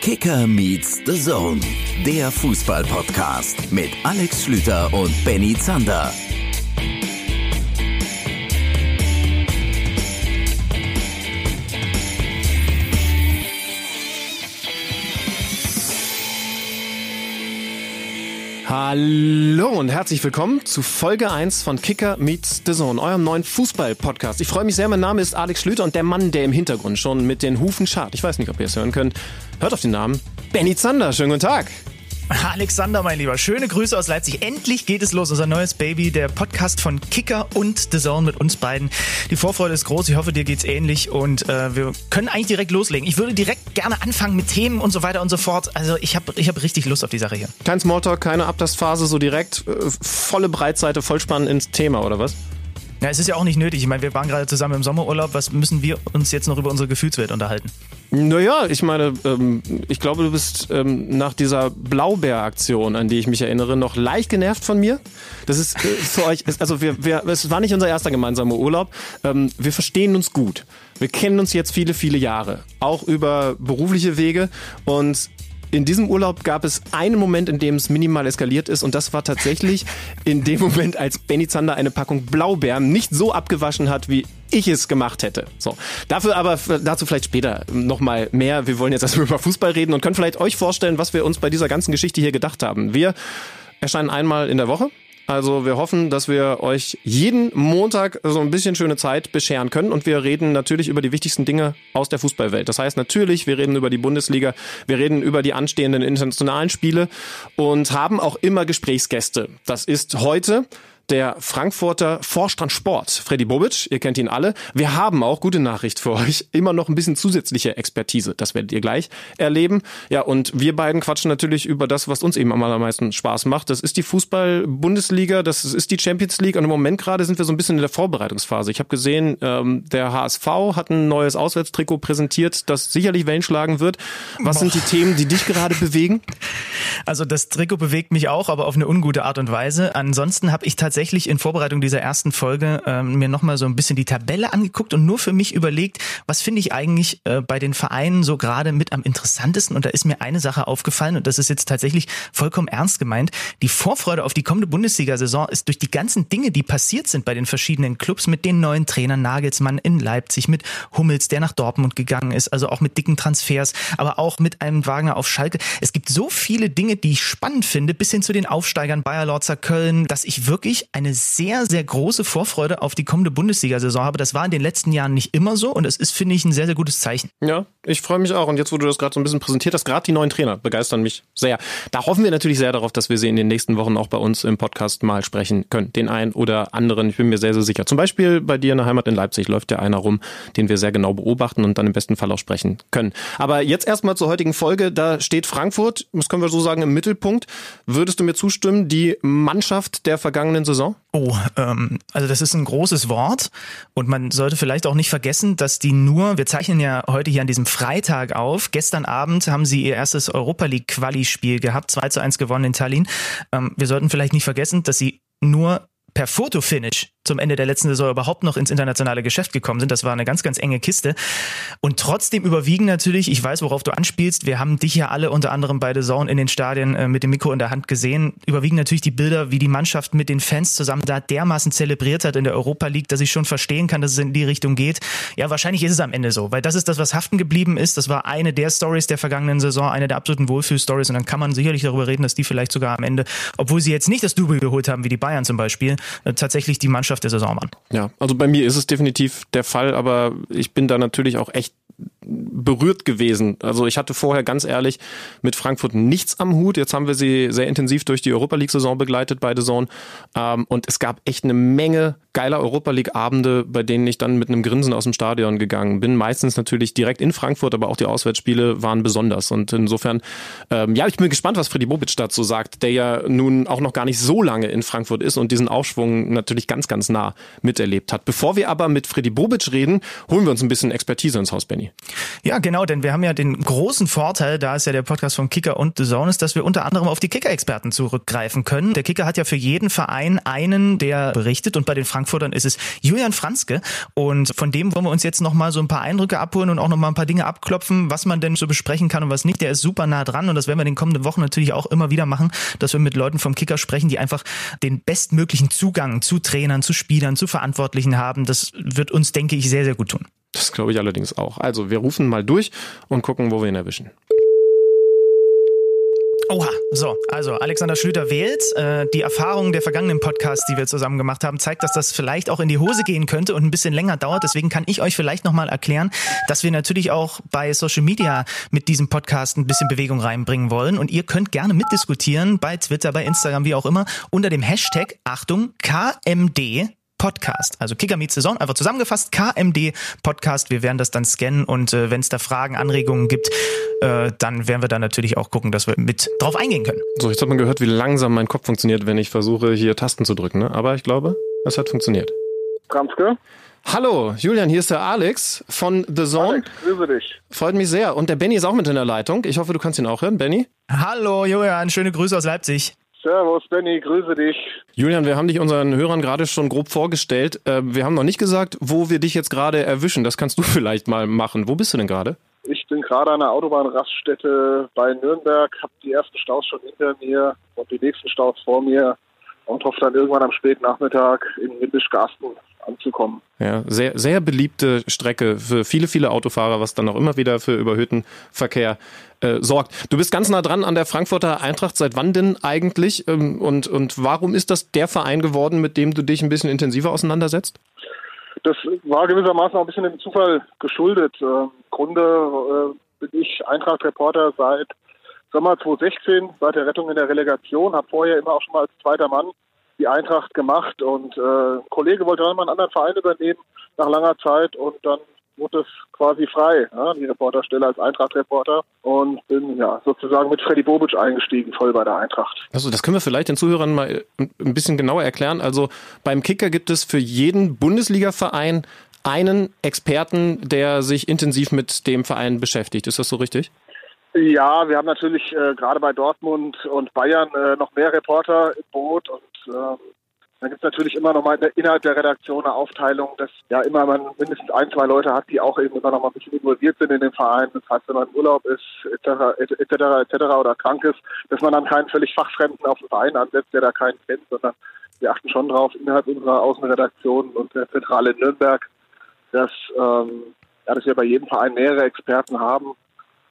Kicker meets the Zone, der Fußball-Podcast mit Alex Schlüter und Benny Zander. Hallo und herzlich willkommen zu Folge 1 von Kicker Meets the Zone, eurem neuen Fußball-Podcast. Ich freue mich sehr, mein Name ist Alex Schlüter und der Mann, der im Hintergrund schon mit den Hufen schart, ich weiß nicht, ob ihr es hören könnt, hört auf den Namen Benny Zander. Schönen guten Tag. Alexander, mein Lieber, schöne Grüße aus Leipzig. Endlich geht es los, unser neues Baby, der Podcast von Kicker und The Zone mit uns beiden. Die Vorfreude ist groß, ich hoffe, dir geht's ähnlich und äh, wir können eigentlich direkt loslegen. Ich würde direkt gerne anfangen mit Themen und so weiter und so fort. Also ich habe ich hab richtig Lust auf die Sache hier. Kein Smalltalk, keine Abtastphase, so direkt äh, volle Breitseite, vollspannen ins Thema, oder was? Ja, es ist ja auch nicht nötig. Ich meine, wir waren gerade zusammen im Sommerurlaub. Was müssen wir uns jetzt noch über unsere Gefühlswelt unterhalten? Naja, ich meine, ähm, ich glaube, du bist ähm, nach dieser Blaubeeraktion, an die ich mich erinnere, noch leicht genervt von mir. Das ist äh, für euch, also wir, wir, es war nicht unser erster gemeinsamer Urlaub. Ähm, wir verstehen uns gut. Wir kennen uns jetzt viele, viele Jahre, auch über berufliche Wege. Und in diesem Urlaub gab es einen Moment, in dem es minimal eskaliert ist und das war tatsächlich in dem Moment, als Benny Zander eine Packung Blaubeeren nicht so abgewaschen hat, wie ich es gemacht hätte. So. Dafür aber, dazu vielleicht später nochmal mehr. Wir wollen jetzt erstmal über Fußball reden und können vielleicht euch vorstellen, was wir uns bei dieser ganzen Geschichte hier gedacht haben. Wir erscheinen einmal in der Woche also wir hoffen, dass wir euch jeden Montag so ein bisschen schöne Zeit bescheren können und wir reden natürlich über die wichtigsten Dinge aus der Fußballwelt. Das heißt natürlich, wir reden über die Bundesliga, wir reden über die anstehenden internationalen Spiele und haben auch immer Gesprächsgäste. Das ist heute der Frankfurter Vorstand Sport, Freddy Bobic. Ihr kennt ihn alle. Wir haben auch gute Nachricht für euch. Immer noch ein bisschen zusätzliche Expertise. Das werdet ihr gleich erleben. Ja, und wir beiden quatschen natürlich über das, was uns eben am allermeisten Spaß macht. Das ist die Fußball-Bundesliga, das ist die Champions League. Und im Moment gerade sind wir so ein bisschen in der Vorbereitungsphase. Ich habe gesehen, ähm, der HSV hat ein neues Auswärtstrikot präsentiert, das sicherlich Wellen schlagen wird. Was Boah. sind die Themen, die dich gerade bewegen? Also das Trikot bewegt mich auch, aber auf eine ungute Art und Weise. Ansonsten habe ich tatsächlich tatsächlich in Vorbereitung dieser ersten Folge ähm, mir nochmal so ein bisschen die Tabelle angeguckt und nur für mich überlegt, was finde ich eigentlich äh, bei den Vereinen so gerade mit am interessantesten. Und da ist mir eine Sache aufgefallen und das ist jetzt tatsächlich vollkommen ernst gemeint. Die Vorfreude auf die kommende Bundesliga-Saison ist durch die ganzen Dinge, die passiert sind bei den verschiedenen Clubs, mit den neuen Trainern Nagelsmann in Leipzig, mit Hummels, der nach Dortmund gegangen ist, also auch mit dicken Transfers, aber auch mit einem Wagner auf Schalke. Es gibt so viele Dinge, die ich spannend finde, bis hin zu den Aufsteigern Bayer Lorzer Köln, dass ich wirklich eine sehr, sehr große Vorfreude auf die kommende Bundesliga-Saison habe. Das war in den letzten Jahren nicht immer so und es ist, finde ich, ein sehr, sehr gutes Zeichen. Ja, ich freue mich auch. Und jetzt, wo du das gerade so ein bisschen präsentiert hast, gerade die neuen Trainer begeistern mich sehr. Da hoffen wir natürlich sehr darauf, dass wir sie in den nächsten Wochen auch bei uns im Podcast mal sprechen können. Den einen oder anderen, ich bin mir sehr, sehr sicher. Zum Beispiel bei dir in der Heimat in Leipzig läuft ja einer rum, den wir sehr genau beobachten und dann im besten Fall auch sprechen können. Aber jetzt erstmal zur heutigen Folge. Da steht Frankfurt, das können wir so sagen, im Mittelpunkt. Würdest du mir zustimmen, die Mannschaft der vergangenen Saison? Oh, ähm, also das ist ein großes Wort und man sollte vielleicht auch nicht vergessen, dass die nur, wir zeichnen ja heute hier an diesem Freitag auf, gestern Abend haben sie ihr erstes Europa League Quali-Spiel gehabt, 2 zu 1 gewonnen in Tallinn. Ähm, wir sollten vielleicht nicht vergessen, dass sie nur per Fotofinish zum Ende der letzten Saison überhaupt noch ins internationale Geschäft gekommen sind. Das war eine ganz, ganz enge Kiste. Und trotzdem überwiegen natürlich, ich weiß, worauf du anspielst, wir haben dich ja alle unter anderem bei The Zone in den Stadien äh, mit dem Mikro in der Hand gesehen, überwiegen natürlich die Bilder, wie die Mannschaft mit den Fans zusammen da dermaßen zelebriert hat in der Europa League, dass ich schon verstehen kann, dass es in die Richtung geht. Ja, wahrscheinlich ist es am Ende so, weil das ist das, was haften geblieben ist. Das war eine der Stories der vergangenen Saison, eine der absoluten Wohlfühl-Stories. Und dann kann man sicherlich darüber reden, dass die vielleicht sogar am Ende, obwohl sie jetzt nicht das Double geholt haben, wie die Bayern zum Beispiel, tatsächlich die Mannschaft der Saison waren. Ja, also bei mir ist es definitiv der Fall, aber ich bin da natürlich auch echt berührt gewesen. Also ich hatte vorher ganz ehrlich mit Frankfurt nichts am Hut. Jetzt haben wir sie sehr intensiv durch die Europa League Saison begleitet, beide Saison. Ähm, und es gab echt eine Menge geiler Europa League Abende, bei denen ich dann mit einem Grinsen aus dem Stadion gegangen bin. Meistens natürlich direkt in Frankfurt, aber auch die Auswärtsspiele waren besonders. Und insofern, ähm, ja, ich bin gespannt, was Freddy Bobic dazu sagt, der ja nun auch noch gar nicht so lange in Frankfurt ist und diesen Aufschwung natürlich ganz, ganz nah miterlebt hat. Bevor wir aber mit Freddy Bobic reden, holen wir uns ein bisschen Expertise ins Haus, Benny. Ja, genau, denn wir haben ja den großen Vorteil, da ist ja der Podcast von Kicker und The Zone ist, dass wir unter anderem auf die Kicker-Experten zurückgreifen können. Der Kicker hat ja für jeden Verein einen, der berichtet und bei den Frank Frankfurtern ist es Julian Franzke und von dem wollen wir uns jetzt nochmal so ein paar Eindrücke abholen und auch nochmal ein paar Dinge abklopfen, was man denn so besprechen kann und was nicht. Der ist super nah dran und das werden wir in den kommenden Wochen natürlich auch immer wieder machen, dass wir mit Leuten vom Kicker sprechen, die einfach den bestmöglichen Zugang zu Trainern, zu Spielern, zu Verantwortlichen haben. Das wird uns, denke ich, sehr, sehr gut tun. Das glaube ich allerdings auch. Also wir rufen mal durch und gucken, wo wir ihn erwischen. Oha, so, also Alexander Schlüter wählt. Äh, die Erfahrung der vergangenen Podcasts, die wir zusammen gemacht haben, zeigt, dass das vielleicht auch in die Hose gehen könnte und ein bisschen länger dauert. Deswegen kann ich euch vielleicht nochmal erklären, dass wir natürlich auch bei Social Media mit diesem Podcast ein bisschen Bewegung reinbringen wollen. Und ihr könnt gerne mitdiskutieren bei Twitter, bei Instagram, wie auch immer, unter dem Hashtag, Achtung, KMD Podcast. Also Kicker Meets Saison, einfach zusammengefasst, KMD Podcast. Wir werden das dann scannen und äh, wenn es da Fragen, Anregungen gibt, äh, dann werden wir da natürlich auch gucken, dass wir mit drauf eingehen können. So, jetzt hat man gehört, wie langsam mein Kopf funktioniert, wenn ich versuche, hier Tasten zu drücken. Ne? Aber ich glaube, es hat funktioniert. Kramske? Hallo, Julian, hier ist der Alex von The Zone. Alex, grüße dich. Freut mich sehr. Und der Benny ist auch mit in der Leitung. Ich hoffe, du kannst ihn auch hören, Benny. Hallo Julian, schöne Grüße aus Leipzig. Servus, Benny, grüße dich. Julian, wir haben dich unseren Hörern gerade schon grob vorgestellt. Äh, wir haben noch nicht gesagt, wo wir dich jetzt gerade erwischen. Das kannst du vielleicht mal machen. Wo bist du denn gerade? Ich bin gerade an der Autobahnraststätte bei Nürnberg, habe die ersten Staus schon hinter mir und die nächsten Staus vor mir und hoffe dann irgendwann am späten Nachmittag in Windischgarsten anzukommen. Ja, sehr, sehr beliebte Strecke für viele, viele Autofahrer, was dann auch immer wieder für überhöhten Verkehr äh, sorgt. Du bist ganz nah dran an der Frankfurter Eintracht. Seit wann denn eigentlich? Ähm, und, und warum ist das der Verein geworden, mit dem du dich ein bisschen intensiver auseinandersetzt? Das war gewissermaßen auch ein bisschen dem Zufall geschuldet. Äh, Im Grunde äh, bin ich Eintracht-Reporter seit Sommer 2016, seit der Rettung in der Relegation, habe vorher immer auch schon mal als zweiter Mann die Eintracht gemacht und äh, ein Kollege wollte dann mal einen anderen Verein übernehmen nach langer Zeit und dann wurde es quasi frei, ja, die Reporterstelle als Eintracht-Reporter und bin ja sozusagen mit Freddy Bobic eingestiegen, voll bei der Eintracht. Also das können wir vielleicht den Zuhörern mal ein bisschen genauer erklären. Also beim Kicker gibt es für jeden Bundesliga-Verein einen Experten, der sich intensiv mit dem Verein beschäftigt. Ist das so richtig? Ja, wir haben natürlich äh, gerade bei Dortmund und Bayern äh, noch mehr Reporter im Boot und äh, dann gibt es natürlich immer noch mal innerhalb der Redaktion eine Aufteilung, dass ja immer man mindestens ein, zwei Leute hat, die auch eben immer noch mal ein bisschen involviert sind in den Verein. Das heißt, wenn man im Urlaub ist, etc., etc., etc. oder krank ist, dass man dann keinen völlig Fachfremden auf den Verein ansetzt, der da keinen kennt, sondern wir achten schon drauf innerhalb unserer Außenredaktion und der Zentrale in Nürnberg, dass, ähm, ja, dass wir bei jedem Verein mehrere Experten haben,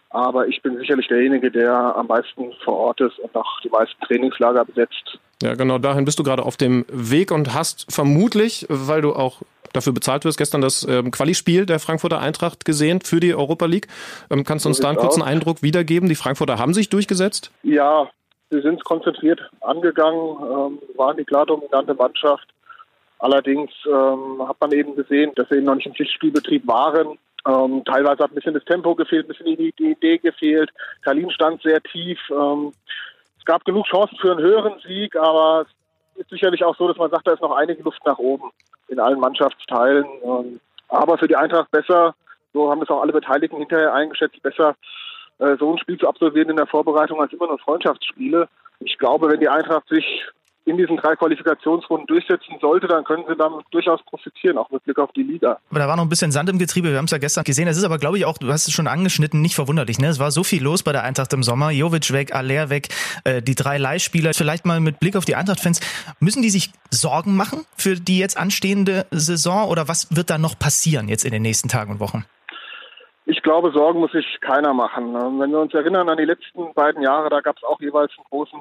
aber ich bin sicherlich derjenige, der am meisten vor Ort ist und auch die meisten Trainingslager besetzt. Ja, genau, dahin bist du gerade auf dem Weg und hast vermutlich, weil du auch dafür bezahlt wirst, gestern das ähm, Quali-Spiel der Frankfurter Eintracht gesehen für die Europa League. Ähm, kannst du uns da einen kurzen aus. Eindruck wiedergeben? Die Frankfurter haben sich durchgesetzt? Ja, sie sind konzentriert angegangen, ähm, waren die klar dominante Mannschaft. Allerdings ähm, hat man eben gesehen, dass sie eben noch nicht im Pflichtspielbetrieb waren ähm, teilweise hat ein bisschen das Tempo gefehlt, ein bisschen die, die Idee gefehlt. Kalin stand sehr tief. Ähm, es gab genug Chancen für einen höheren Sieg, aber es ist sicherlich auch so, dass man sagt, da ist noch einige Luft nach oben in allen Mannschaftsteilen. Ähm, aber für die Eintracht besser, so haben es auch alle Beteiligten hinterher eingeschätzt, besser äh, so ein Spiel zu absolvieren in der Vorbereitung als immer nur Freundschaftsspiele. Ich glaube, wenn die Eintracht sich in diesen drei Qualifikationsrunden durchsetzen sollte, dann können sie dann durchaus profitieren, auch mit Blick auf die Liga. Aber da war noch ein bisschen Sand im Getriebe, wir haben es ja gestern gesehen. Es ist aber, glaube ich, auch, du hast es schon angeschnitten, nicht verwunderlich. Ne? Es war so viel los bei der Eintracht im Sommer. Jovic weg, Aller weg, äh, die drei Leihspieler. Vielleicht mal mit Blick auf die Eintracht-Fans. Müssen die sich Sorgen machen für die jetzt anstehende Saison oder was wird da noch passieren jetzt in den nächsten Tagen und Wochen? Ich glaube, Sorgen muss sich keiner machen. Wenn wir uns erinnern an die letzten beiden Jahre, da gab es auch jeweils einen großen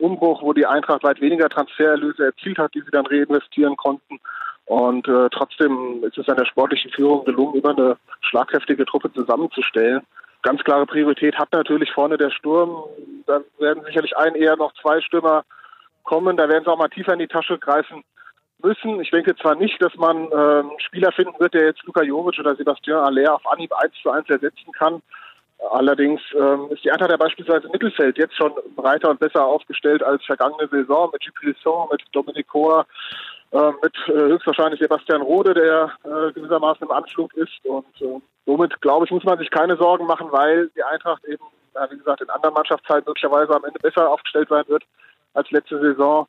Umbruch, wo die Eintracht weit weniger Transfererlöse erzielt hat, die sie dann reinvestieren konnten. Und äh, trotzdem ist es an der sportlichen Führung gelungen, über eine schlagkräftige Truppe zusammenzustellen. Ganz klare Priorität hat natürlich vorne der Sturm. Da werden sicherlich ein, eher noch zwei Stürmer kommen. Da werden sie auch mal tiefer in die Tasche greifen müssen. Ich denke zwar nicht, dass man äh, Spieler finden wird, der jetzt Luka Jovic oder Sebastian Aller auf Anhieb 1 zu 1 ersetzen kann. Allerdings ähm, ist die Eintracht ja beispielsweise im Mittelfeld jetzt schon breiter und besser aufgestellt als vergangene Saison mit Gilles mit Dominic Kohr, äh, mit äh, höchstwahrscheinlich Sebastian Rode, der äh, gewissermaßen im Anflug ist. Und äh, somit, glaube ich, muss man sich keine Sorgen machen, weil die Eintracht eben, wie gesagt, in anderen Mannschaftszeiten möglicherweise am Ende besser aufgestellt sein wird als letzte Saison.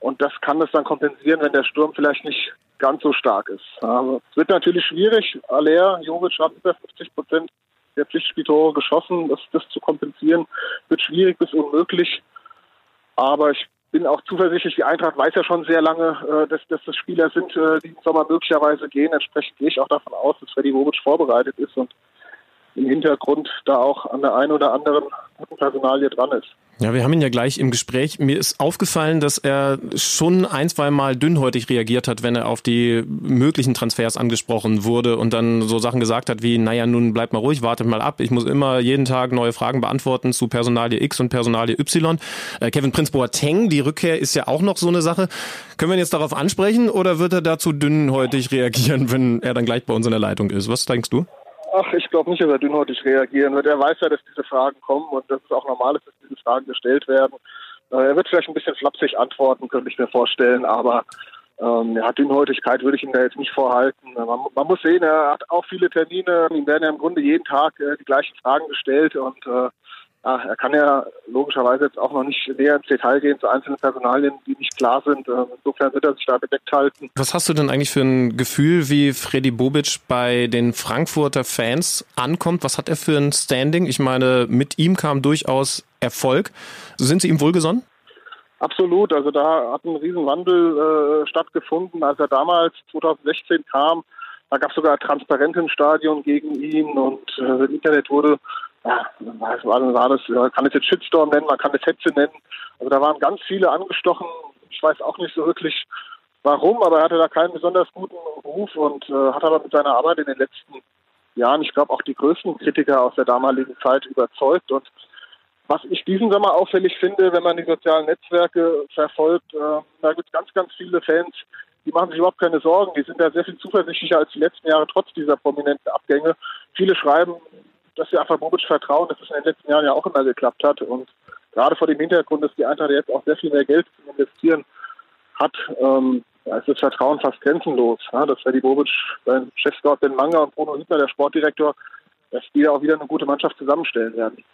Und das kann das dann kompensieren, wenn der Sturm vielleicht nicht ganz so stark ist. Also, es wird natürlich schwierig. Aller, Jovic hat über 50 Prozent der Pflichtspieltore geschossen. Das, das zu kompensieren wird schwierig bis unmöglich. Aber ich bin auch zuversichtlich, die Eintracht weiß ja schon sehr lange, äh, dass, dass das Spieler sind, äh, die im Sommer möglicherweise gehen. Entsprechend gehe ich auch davon aus, dass Freddy Bobic vorbereitet ist und im Hintergrund da auch an der einen oder anderen guten Personalie dran ist. Ja, wir haben ihn ja gleich im Gespräch. Mir ist aufgefallen, dass er schon ein, zwei Mal dünnhäutig reagiert hat, wenn er auf die möglichen Transfers angesprochen wurde und dann so Sachen gesagt hat wie, naja, nun bleibt mal ruhig, wartet mal ab. Ich muss immer jeden Tag neue Fragen beantworten zu Personalie X und Personalie Y. Äh, Kevin Prinz Boateng, die Rückkehr ist ja auch noch so eine Sache. Können wir ihn jetzt darauf ansprechen oder wird er dazu dünnhäutig reagieren, wenn er dann gleich bei uns in der Leitung ist? Was denkst du? Ach, ich glaube nicht, dass er dünnhäutig reagieren wird. Er weiß ja, dass diese Fragen kommen und dass es auch normal ist, dass diese Fragen gestellt werden. Äh, er wird vielleicht ein bisschen flapsig antworten, könnte ich mir vorstellen, aber ähm, ja, Dünnhäutigkeit würde ich ihm da jetzt nicht vorhalten. Man, man, muss sehen, er hat auch viele Termine. Ihm werden ja im Grunde jeden Tag äh, die gleichen Fragen gestellt und äh, ja, er kann ja logischerweise jetzt auch noch nicht näher ins Detail gehen zu einzelnen Personalien, die nicht klar sind. Ähm, insofern wird er sich da bedeckt halten. Was hast du denn eigentlich für ein Gefühl, wie Freddy Bobic bei den Frankfurter Fans ankommt? Was hat er für ein Standing? Ich meine, mit ihm kam durchaus Erfolg. Sind Sie ihm wohlgesonnen? Absolut. Also da hat ein Riesenwandel äh, stattgefunden, als er damals 2016 kam. Da gab es sogar Transparente im Stadion gegen ihn und äh, das Internet wurde ja, was war, das, man kann es jetzt Shitstorm nennen, man kann es Hetze nennen. Also da waren ganz viele angestochen. Ich weiß auch nicht so wirklich warum, aber er hatte da keinen besonders guten Ruf und äh, hat aber mit seiner Arbeit in den letzten Jahren, ich glaube, auch die größten Kritiker aus der damaligen Zeit überzeugt. Und was ich diesen Sommer auffällig finde, wenn man die sozialen Netzwerke verfolgt, äh, da gibt es ganz, ganz viele Fans, die machen sich überhaupt keine Sorgen. Die sind da sehr viel zuversichtlicher als die letzten Jahre, trotz dieser prominenten Abgänge. Viele schreiben, dass wir einfach Bobic vertrauen, dass es in den letzten Jahren ja auch immer geklappt hat. Und gerade vor dem Hintergrund, dass die Eintracht jetzt auch sehr viel mehr Geld zu investieren hat, ähm, da ist das Vertrauen fast grenzenlos. Ja, dass Freddy Bobic, sein Chefscout Ben Manger und Bruno Hübner, der Sportdirektor, dass die da auch wieder eine gute Mannschaft zusammenstellen werden.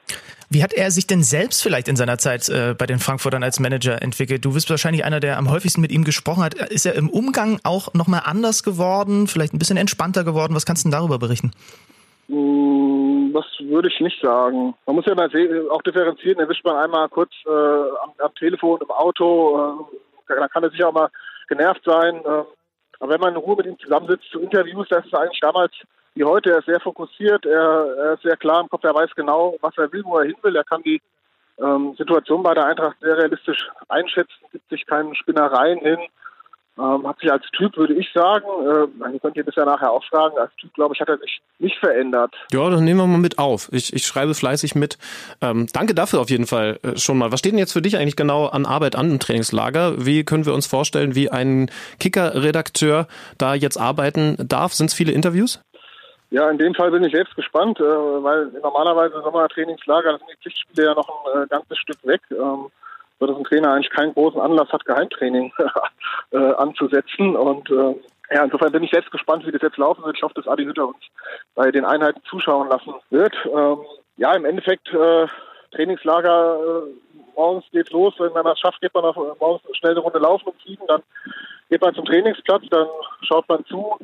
Wie hat er sich denn selbst vielleicht in seiner Zeit äh, bei den Frankfurtern als Manager entwickelt? Du bist wahrscheinlich einer, der am häufigsten mit ihm gesprochen hat. Ist er im Umgang auch nochmal anders geworden, vielleicht ein bisschen entspannter geworden? Was kannst du denn darüber berichten? Das würde ich nicht sagen. Man muss ja mal auch differenzieren. Erwischt man einmal kurz äh, am, am, Telefon, im Auto, äh, dann kann er sicher auch mal genervt sein. Äh, aber wenn man in Ruhe mit ihm zusammensitzt zu Interviews, das ist eigentlich damals wie heute. Er ist sehr fokussiert, er, er, ist sehr klar im Kopf, er weiß genau, was er will, wo er hin will. Er kann die ähm, Situation bei der Eintracht sehr realistisch einschätzen, gibt sich keinen Spinnereien hin. Ähm, hat sich als Typ, würde ich sagen, äh, man könnte ihr bisher nachher auch fragen, als Typ, glaube ich, hat er sich nicht verändert. Ja, dann nehmen wir mal mit auf. Ich, ich schreibe fleißig mit. Ähm, danke dafür auf jeden Fall äh, schon mal. Was steht denn jetzt für dich eigentlich genau an Arbeit an im Trainingslager? Wie können wir uns vorstellen, wie ein Kicker-Redakteur da jetzt arbeiten darf? Sind es viele Interviews? Ja, in dem Fall bin ich selbst gespannt, äh, weil normalerweise Sommertrainingslager, da sind die Pflichtspiele ja noch ein äh, ganzes Stück weg. Ähm, so dass ein Trainer eigentlich keinen großen Anlass hat, Geheimtraining äh, anzusetzen. Und äh, ja, insofern bin ich selbst gespannt, wie das jetzt laufen wird. Ich hoffe, dass Adi Hütter uns bei den Einheiten zuschauen lassen wird. Ähm, ja, im Endeffekt äh, Trainingslager äh, morgens geht's los. Wenn man das schafft, geht man auf, morgens schnell eine Runde laufen und fliegen. Dann geht man zum Trainingsplatz, dann schaut man zu,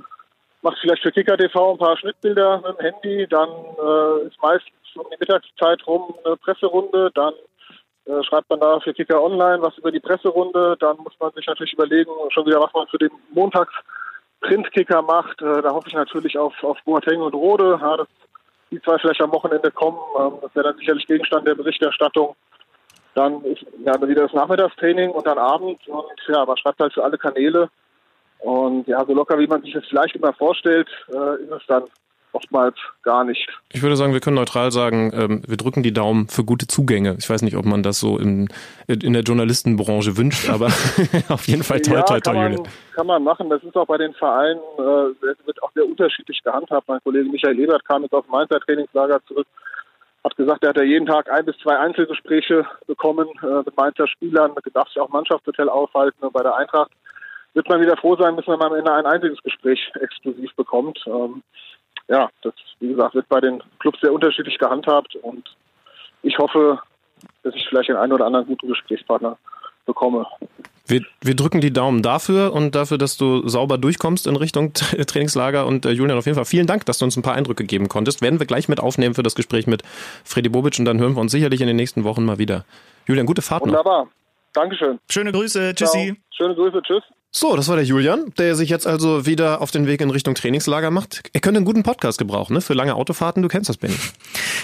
macht vielleicht für Kicker TV ein paar Schnittbilder mit dem Handy. Dann äh, ist meistens um die Mittagszeit rum eine Presserunde. Dann äh, schreibt man da für Kicker Online was über die Presserunde. Dann muss man sich natürlich überlegen, schon wieder, was man für den Montags Printkicker macht. Äh, da hoffe ich natürlich auf, auf Boateng und Rode, ja, dass die zwei vielleicht am Wochenende kommen. Ähm, das wäre dann sicherlich Gegenstand der Berichterstattung. Dann ist ja wieder das Nachmittagstraining und dann Abend. Und ja, man schreibt halt für alle Kanäle. Und ja, so locker, wie man sich das vielleicht immer vorstellt, äh, ist es dann oftmals gar nicht. Ich würde sagen, wir können neutral sagen, ähm, wir drücken die Daumen für gute Zugänge. Ich weiß nicht, ob man das so in, in der Journalistenbranche wünscht, aber auf jeden Fall toll, ja, toll, toll, Julian. Kann man machen. Das ist auch bei den Vereinen, äh, wird auch sehr unterschiedlich gehandhabt. Mein Kollege Michael Ebert kam jetzt aus dem Mainzer Trainingslager zurück, hat gesagt, er hat ja jeden Tag ein bis zwei Einzelgespräche bekommen äh, mit Mainzer Spielern, darf sich auch Mannschaftshotel aufhalten. Und bei der Eintracht wird man wieder froh sein, bis man am Ende ein einziges Gespräch exklusiv bekommt. Ähm, ja, das, wie gesagt, wird bei den Clubs sehr unterschiedlich gehandhabt und ich hoffe, dass ich vielleicht den einen oder anderen guten Gesprächspartner bekomme. Wir, wir drücken die Daumen dafür und dafür, dass du sauber durchkommst in Richtung Trainingslager. Und äh, Julian, auf jeden Fall vielen Dank, dass du uns ein paar Eindrücke geben konntest. Werden wir gleich mit aufnehmen für das Gespräch mit Freddy Bobic und dann hören wir uns sicherlich in den nächsten Wochen mal wieder. Julian, gute Fahrt noch. Wunderbar. Dankeschön. Schöne Grüße. Tschüssi. Ciao. Schöne Grüße. Tschüss. So, das war der Julian, der sich jetzt also wieder auf den Weg in Richtung Trainingslager macht. Er könnte einen guten Podcast gebrauchen, ne? Für lange Autofahrten, du kennst das, Benny.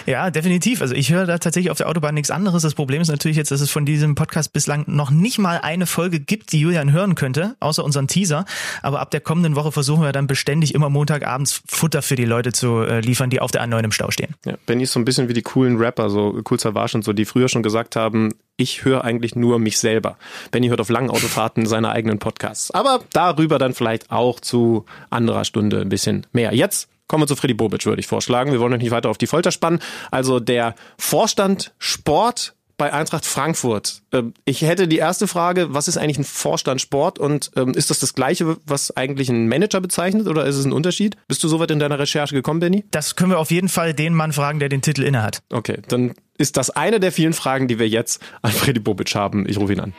Ja, definitiv. Also ich höre da tatsächlich auf der Autobahn nichts anderes. Das Problem ist natürlich jetzt, dass es von diesem Podcast bislang noch nicht mal eine Folge gibt, die Julian hören könnte, außer unseren Teaser. Aber ab der kommenden Woche versuchen wir dann beständig immer Montagabends Futter für die Leute zu äh, liefern, die auf der A9 im Stau stehen. Ja, Benny ist so ein bisschen wie die coolen Rapper, so Cool Savage und so, die früher schon gesagt haben, ich höre eigentlich nur mich selber. Benny hört auf langen Autofahrten seine eigenen Podcasts. Aber darüber dann vielleicht auch zu anderer Stunde ein bisschen mehr. Jetzt kommen wir zu Freddy Bobic, würde ich vorschlagen. Wir wollen euch nicht weiter auf die Folter spannen. Also der Vorstand Sport bei Eintracht Frankfurt. Ähm, ich hätte die erste Frage, was ist eigentlich ein Vorstand Sport und ähm, ist das das gleiche, was eigentlich ein Manager bezeichnet oder ist es ein Unterschied? Bist du soweit in deiner Recherche gekommen, Benny? Das können wir auf jeden Fall den Mann fragen, der den Titel innehat. Okay, dann ist das eine der vielen Fragen, die wir jetzt an Freddy Bobic haben. Ich rufe ihn an.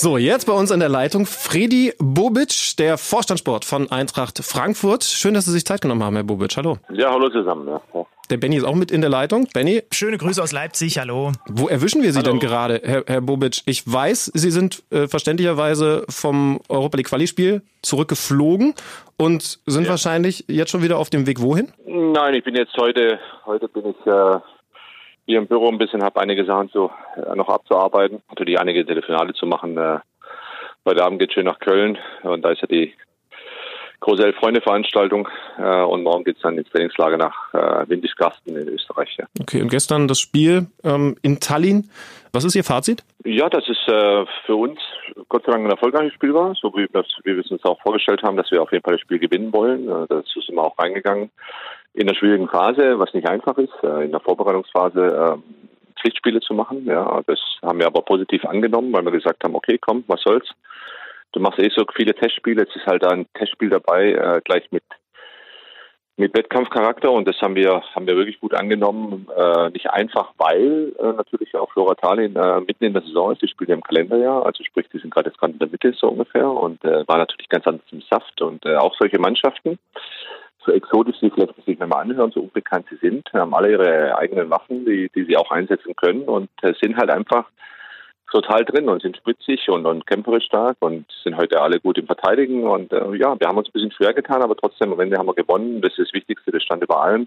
So, jetzt bei uns an der Leitung Freddy Bobic, der Vorstandssport von Eintracht Frankfurt. Schön, dass Sie sich Zeit genommen haben, Herr Bobic. Hallo. Ja, hallo zusammen. Ja. Der Benny ist auch mit in der Leitung. Benny. Schöne Grüße aus Leipzig, hallo. Wo erwischen wir Sie hallo. denn gerade, Herr, Herr Bobic? Ich weiß, Sie sind äh, verständlicherweise vom Europa League Quali-Spiel zurückgeflogen und sind ja. wahrscheinlich jetzt schon wieder auf dem Weg wohin? Nein, ich bin jetzt heute, heute bin ich äh, hier im Büro ein bisschen, habe einige Sachen so äh, noch abzuarbeiten, natürlich einige Telefonate zu machen. Äh, heute Abend geht schön nach Köln und da ist ja die große Elf-Freunde-Veranstaltung äh, und morgen geht's dann ins Trainingslager nach äh, Windischgarsten in Österreich. Ja. Okay, und gestern das Spiel ähm, in Tallinn. Was ist Ihr Fazit? Ja, dass es äh, für uns Gott sei Dank ein erfolgreiches Spiel war, so wie, das, wie wir es uns auch vorgestellt haben, dass wir auf jeden Fall das Spiel gewinnen wollen. Äh, dazu sind wir auch reingegangen in der schwierigen Phase, was nicht einfach ist, äh, in der Vorbereitungsphase äh, Pflichtspiele zu machen. Ja, das haben wir aber positiv angenommen, weil wir gesagt haben, okay, komm, was soll's. Du machst eh so viele Testspiele, jetzt ist halt ein Testspiel dabei, äh, gleich mit mit Wettkampfcharakter und das haben wir haben wir wirklich gut angenommen. Äh, nicht einfach, weil äh, natürlich auch Flora Tallinn äh, mitten in der Saison ist. Die spielen ja im Kalenderjahr, also sprich, die sind gerade jetzt gerade in der Mitte so ungefähr und äh, war natürlich ganz anders im Saft und äh, auch solche Mannschaften so exotisch sie vielleicht sich mal anhören, so unbekannt sie sind, haben alle ihre eigenen Waffen, die, die sie auch einsetzen können und äh, sind halt einfach total drin und sind spritzig und, und kämpferisch stark und sind heute alle gut im Verteidigen und äh, ja, wir haben uns ein bisschen schwer getan, aber trotzdem am Ende haben wir gewonnen. Das ist das Wichtigste, das stand über allem.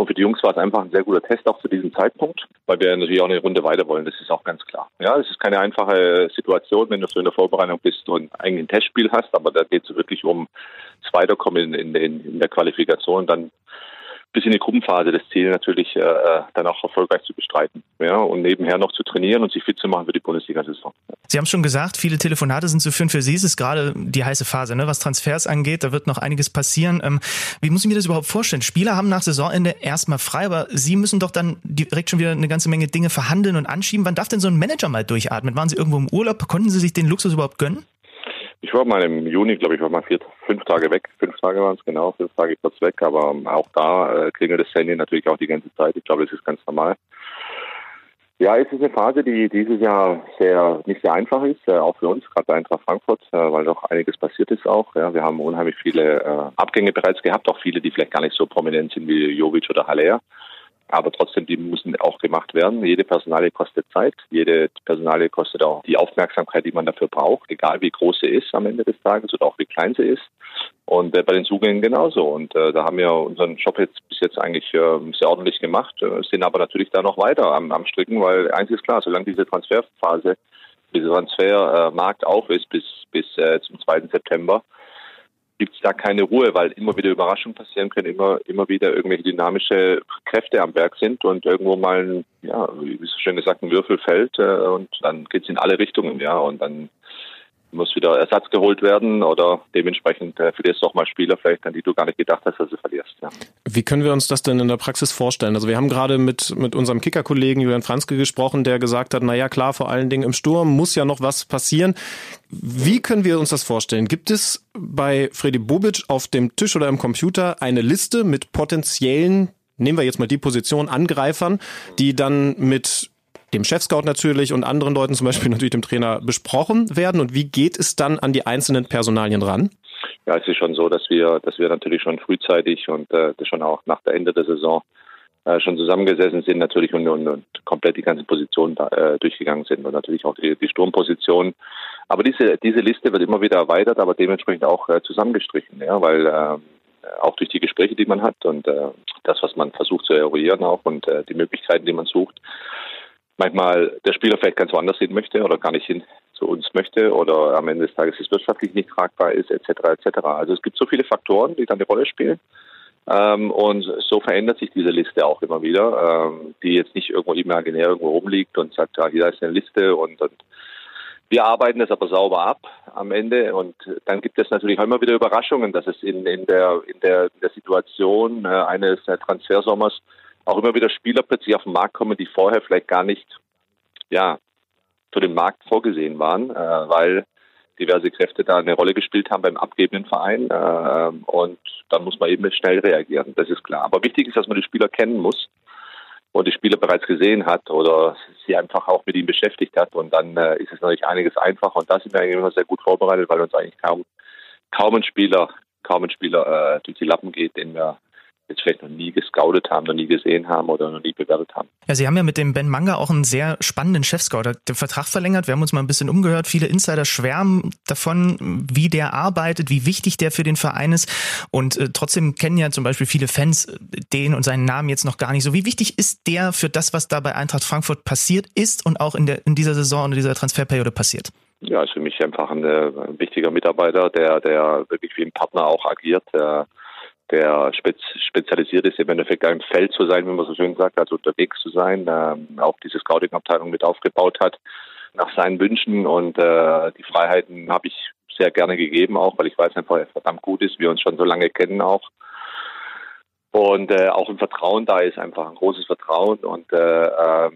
Und für die Jungs war es einfach ein sehr guter Test auch zu diesem Zeitpunkt, weil wir natürlich auch eine Runde weiter wollen. Das ist auch ganz klar. Ja, es ist keine einfache Situation, wenn du so in der Vorbereitung bist und eigentlich ein Testspiel hast, aber da geht es wirklich um das Weiterkommen in, in, in der Qualifikation. Dann bis in die Gruppenphase das Ziel natürlich äh, dann auch erfolgreich zu bestreiten. Ja, und nebenher noch zu trainieren und sich fit zu machen für die Bundesliga-Saison. Sie haben schon gesagt, viele Telefonate sind zu führen. Für Sie ist es gerade die heiße Phase, ne? was Transfers angeht. Da wird noch einiges passieren. Ähm, wie muss ich mir das überhaupt vorstellen? Spieler haben nach Saisonende erstmal frei, aber Sie müssen doch dann direkt schon wieder eine ganze Menge Dinge verhandeln und anschieben. Wann darf denn so ein Manager mal durchatmen? Waren Sie irgendwo im Urlaub? Konnten Sie sich den Luxus überhaupt gönnen? Ich war mal im Juni, glaube ich, war mal vier, fünf Tage weg. Fünf Tage waren es genau, fünf Tage kurz weg. Aber auch da äh, klingelt das Handy natürlich auch die ganze Zeit. Ich glaube, das ist ganz normal. Ja, es ist eine Phase, die dieses Jahr sehr nicht sehr einfach ist, äh, auch für uns, gerade bei Eintracht Frankfurt, äh, weil doch einiges passiert ist auch. Ja, wir haben unheimlich viele äh, Abgänge bereits gehabt, auch viele, die vielleicht gar nicht so prominent sind wie Jovic oder Haller. Aber trotzdem, die müssen auch gemacht werden. Jede Personalie kostet Zeit. Jede Personalie kostet auch die Aufmerksamkeit, die man dafür braucht, egal wie groß sie ist am Ende des Tages oder auch wie klein sie ist. Und äh, bei den Zugängen genauso. Und äh, da haben wir unseren Job jetzt bis jetzt eigentlich äh, sehr ordentlich gemacht, äh, sind aber natürlich da noch weiter am, am Stricken, weil eins ist klar, solange diese Transferphase, dieser Transfermarkt auf ist bis, bis äh, zum 2. September, gibt es da keine Ruhe, weil immer wieder Überraschungen passieren können, immer, immer wieder irgendwelche dynamische Kräfte am Werk sind und irgendwo mal ein, ja, wie so schön gesagt, ein Würfel fällt äh, und dann geht es in alle Richtungen, ja, und dann muss wieder Ersatz geholt werden oder dementsprechend äh, verlierst du auch mal Spieler vielleicht, an die du gar nicht gedacht hast, dass du verlierst. Ja. Wie können wir uns das denn in der Praxis vorstellen? Also wir haben gerade mit, mit unserem Kicker-Kollegen Julian Franzke gesprochen, der gesagt hat, na ja, klar, vor allen Dingen im Sturm muss ja noch was passieren. Wie können wir uns das vorstellen? Gibt es bei Freddy Bobic auf dem Tisch oder im Computer eine Liste mit potenziellen nehmen wir jetzt mal die Position Angreifern, die dann mit dem Chefscout natürlich und anderen Leuten, zum Beispiel natürlich dem Trainer, besprochen werden? Und wie geht es dann an die einzelnen Personalien ran? Ja, es ist schon so, dass wir, dass wir natürlich schon frühzeitig und äh, schon auch nach der Ende der Saison äh, schon zusammengesessen sind natürlich und, und, und komplett die ganzen Positionen da, äh, durchgegangen sind und natürlich auch die, die Sturmpositionen. Aber diese, diese Liste wird immer wieder erweitert, aber dementsprechend auch äh, zusammengestrichen, ja, weil äh, auch durch die Gespräche, die man hat und äh, das, was man versucht zu eruieren auch und äh, die Möglichkeiten, die man sucht, manchmal der Spieler vielleicht ganz woanders hin möchte oder gar nicht hin zu uns möchte oder am Ende des Tages es wirtschaftlich nicht tragbar ist, etc. etc. Also es gibt so viele Faktoren, die dann eine Rolle spielen. Ähm, und so verändert sich diese Liste auch immer wieder, ähm, die jetzt nicht irgendwo imaginär irgendwo rumliegt und sagt, ja, hier ist eine Liste und, und wir arbeiten das aber sauber ab am Ende und dann gibt es natürlich auch immer wieder Überraschungen, dass es in, in, der, in, der, in der Situation äh, eines Transfersommers auch immer wieder Spieler plötzlich auf den Markt kommen, die vorher vielleicht gar nicht ja, für den Markt vorgesehen waren, äh, weil diverse Kräfte da eine Rolle gespielt haben beim abgebenden Verein. Äh, und dann muss man eben schnell reagieren, das ist klar. Aber wichtig ist, dass man die Spieler kennen muss und die Spieler bereits gesehen hat oder sie einfach auch mit ihm beschäftigt hat. Und dann äh, ist es natürlich einiges einfacher. Und da sind wir eigentlich immer sehr gut vorbereitet, weil uns eigentlich kaum, kaum ein Spieler, kaum ein Spieler äh, durch die Lappen geht, den wir jetzt vielleicht noch nie gescoutet haben, noch nie gesehen haben oder noch nie bewertet haben. Ja, Sie haben ja mit dem Ben Manga auch einen sehr spannenden Chefscout den Vertrag verlängert. Wir haben uns mal ein bisschen umgehört. Viele Insider schwärmen davon, wie der arbeitet, wie wichtig der für den Verein ist. Und äh, trotzdem kennen ja zum Beispiel viele Fans äh, den und seinen Namen jetzt noch gar nicht so. Wie wichtig ist der für das, was da bei Eintracht Frankfurt passiert ist und auch in, der, in dieser Saison und in dieser Transferperiode passiert? Ja, ist für mich einfach ein, äh, ein wichtiger Mitarbeiter, der, der wirklich wie ein Partner auch agiert. Der, der spezialisiert ist, im Endeffekt im Feld zu sein, wie man so schön sagt, also unterwegs zu sein, ähm, auch diese Scouting-Abteilung mit aufgebaut hat, nach seinen Wünschen und äh, die Freiheiten habe ich sehr gerne gegeben, auch weil ich weiß einfach, er verdammt gut ist, wir uns schon so lange kennen auch. Und äh, auch ein Vertrauen da ist, einfach ein großes Vertrauen und äh, äh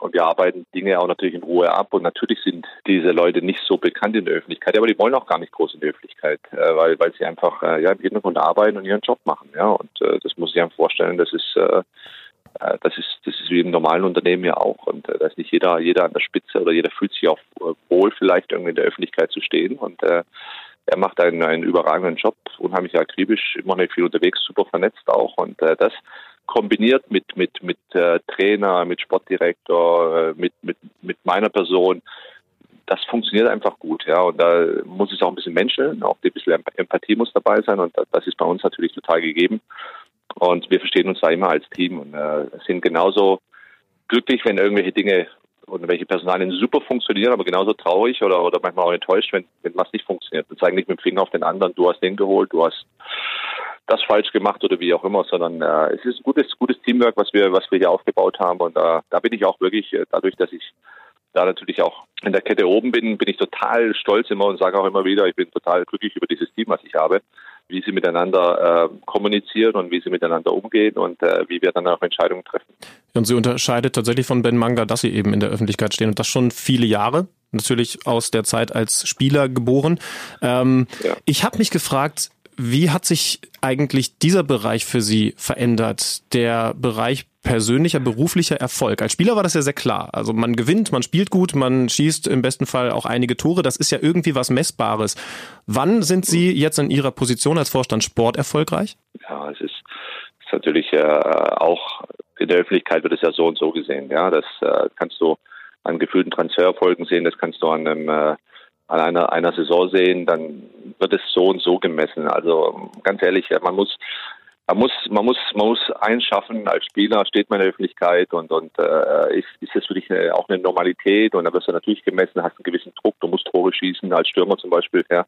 und wir arbeiten Dinge auch natürlich in Ruhe ab. Und natürlich sind diese Leute nicht so bekannt in der Öffentlichkeit, aber die wollen auch gar nicht groß in der Öffentlichkeit, äh, weil, weil sie einfach äh, ja, im Hintergrund arbeiten und ihren Job machen. Ja, und äh, das muss ich einem vorstellen, das ist, äh, äh, das ist, das ist wie im normalen Unternehmen ja auch. Und äh, da ist nicht jeder, jeder an der Spitze oder jeder fühlt sich auch wohl, vielleicht irgendwie in der Öffentlichkeit zu stehen. Und er macht einen, einen überragenden Job, unheimlich akribisch, immer noch viel unterwegs, super vernetzt auch. Und das kombiniert mit mit mit äh, Trainer, mit Sportdirektor, äh, mit mit mit meiner Person, das funktioniert einfach gut, ja. Und da muss es auch ein bisschen menscheln, auch ein bisschen Empathie muss dabei sein und das ist bei uns natürlich total gegeben. Und wir verstehen uns da immer als Team und äh, sind genauso glücklich, wenn irgendwelche Dinge und welche Personalien super funktionieren, aber genauso traurig oder, oder manchmal auch enttäuscht, wenn, wenn was nicht funktioniert. Wir zeigen nicht mit dem Finger auf den anderen, du hast den geholt, du hast das falsch gemacht oder wie auch immer, sondern äh, es ist ein gutes, gutes Teamwork, was wir, was wir hier aufgebaut haben. Und äh, da bin ich auch wirklich, äh, dadurch, dass ich da natürlich auch in der Kette oben bin, bin ich total stolz immer und sage auch immer wieder, ich bin total glücklich über dieses Team, was ich habe, wie sie miteinander äh, kommunizieren und wie sie miteinander umgehen und äh, wie wir dann auch Entscheidungen treffen. Und sie unterscheidet tatsächlich von Ben Manga, dass sie eben in der Öffentlichkeit stehen und das schon viele Jahre. Natürlich aus der Zeit als Spieler geboren. Ähm, ja. Ich habe mich gefragt, wie hat sich eigentlich dieser Bereich für Sie verändert? Der Bereich persönlicher, beruflicher Erfolg. Als Spieler war das ja sehr klar. Also man gewinnt, man spielt gut, man schießt im besten Fall auch einige Tore. Das ist ja irgendwie was Messbares. Wann sind Sie jetzt in Ihrer Position als Vorstand Sport erfolgreich? Ja, es ist, ist natürlich äh, auch in der Öffentlichkeit wird es ja so und so gesehen. Ja, das äh, kannst du an gefühlten Transfererfolgen sehen, das kannst du an einem äh, an einer, einer Saison sehen, dann wird es so und so gemessen. Also ganz ehrlich, man muss man muss, man muss, man muss einschaffen. Als Spieler, steht man in der Öffentlichkeit und, und äh, ist, ist das für dich eine, auch eine Normalität? Und da wirst du natürlich gemessen, hast einen gewissen Druck, du musst Tore schießen, als Stürmer zum Beispiel, ja.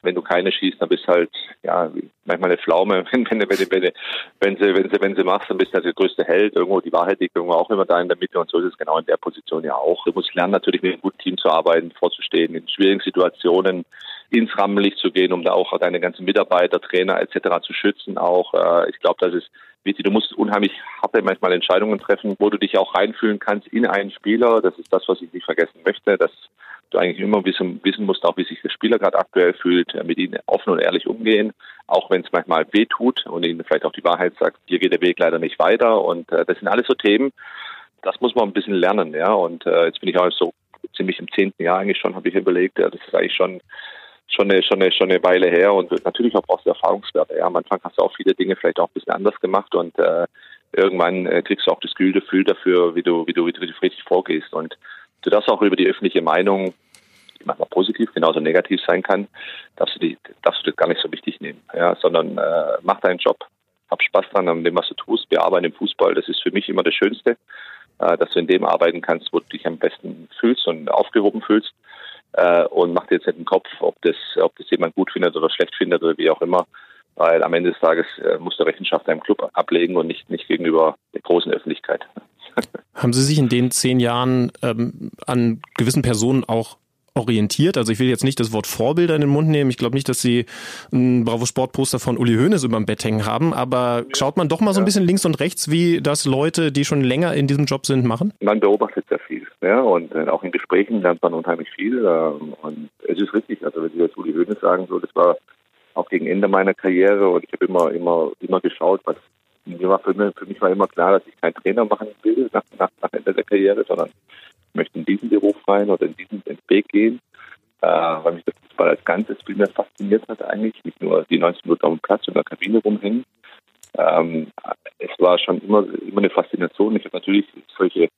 Wenn du keine schießt, dann bist du halt, ja, manchmal eine Pflaume, wenn, wenn, wenn, wenn, wenn, sie, wenn sie, wenn sie machst, dann bist du halt der größte Held, irgendwo die Wahrheit liegt irgendwo auch immer da in der Mitte. Und so ist es genau in der Position ja auch. Du musst lernen, natürlich mit einem guten Team zu arbeiten, vorzustehen, in schwierigen Situationen, ins Rampenlicht zu gehen, um da auch deine ganzen Mitarbeiter, Trainer etc. zu schützen. Auch äh, ich glaube, das ist wichtig. Du musst unheimlich harte manchmal Entscheidungen treffen, wo du dich auch reinfühlen kannst in einen Spieler. Das ist das, was ich nicht vergessen möchte. Das du eigentlich immer wissen, wissen musst, auch wie sich der Spieler gerade aktuell fühlt, äh, mit ihnen offen und ehrlich umgehen, auch wenn es manchmal weh tut und ihnen vielleicht auch die Wahrheit sagt, hier geht der Weg leider nicht weiter. Und äh, das sind alles so Themen, das muss man ein bisschen lernen, ja. Und äh, jetzt bin ich auch so ziemlich im zehnten Jahr eigentlich schon, habe ich überlegt, ja, das ist eigentlich schon schon eine, schon eine, schon eine Weile her und natürlich auch brauchst du Erfahrungswerte. Ja, am Anfang hast du auch viele Dinge vielleicht auch ein bisschen anders gemacht und äh, irgendwann äh, kriegst du auch das Gefühl dafür, wie du, wie du, wie du richtig vorgehst. Und du darfst auch über die öffentliche Meinung, die manchmal positiv, genauso negativ sein kann, darfst du, die, darfst du das gar nicht so wichtig nehmen, ja, sondern äh, mach deinen Job, hab Spaß dran an dem, was du tust. Wir arbeiten im Fußball, das ist für mich immer das Schönste, äh, dass du in dem arbeiten kannst, wo du dich am besten fühlst und aufgehoben fühlst. Äh, und mach dir jetzt nicht den Kopf, ob das, ob das jemand gut findet oder schlecht findet oder wie auch immer weil am Ende des Tages äh, muss der Rechenschaft einem Club ablegen und nicht, nicht gegenüber der großen Öffentlichkeit. Haben Sie sich in den zehn Jahren ähm, an gewissen Personen auch orientiert. Also ich will jetzt nicht das Wort Vorbilder in den Mund nehmen. Ich glaube nicht, dass Sie ein Bravo Sport Poster von Uli Hoeneß über dem Bett hängen haben. Aber schaut man doch mal so ein bisschen links und rechts, wie das Leute, die schon länger in diesem Job sind, machen? Man beobachtet sehr viel. Ja, und äh, auch in Gesprächen lernt man unheimlich viel. Ähm, und es ist richtig. Also wenn Sie jetzt Uli Hoeneß sagen, so, das war auch gegen Ende meiner Karriere und ich habe immer, immer, immer geschaut, was mir war für, mich, für mich war immer klar, dass ich kein Trainer machen will nach, nach, nach Ende der Karriere, sondern möchte in diesen Beruf rein oder in diesen Weg gehen, äh, weil mich das Fußball als Ganzes viel mehr fasziniert hat eigentlich, nicht nur die 19 Minuten auf dem Platz in der Kabine rumhängen. Ähm, es war schon immer, immer eine Faszination. Ich habe natürlich solche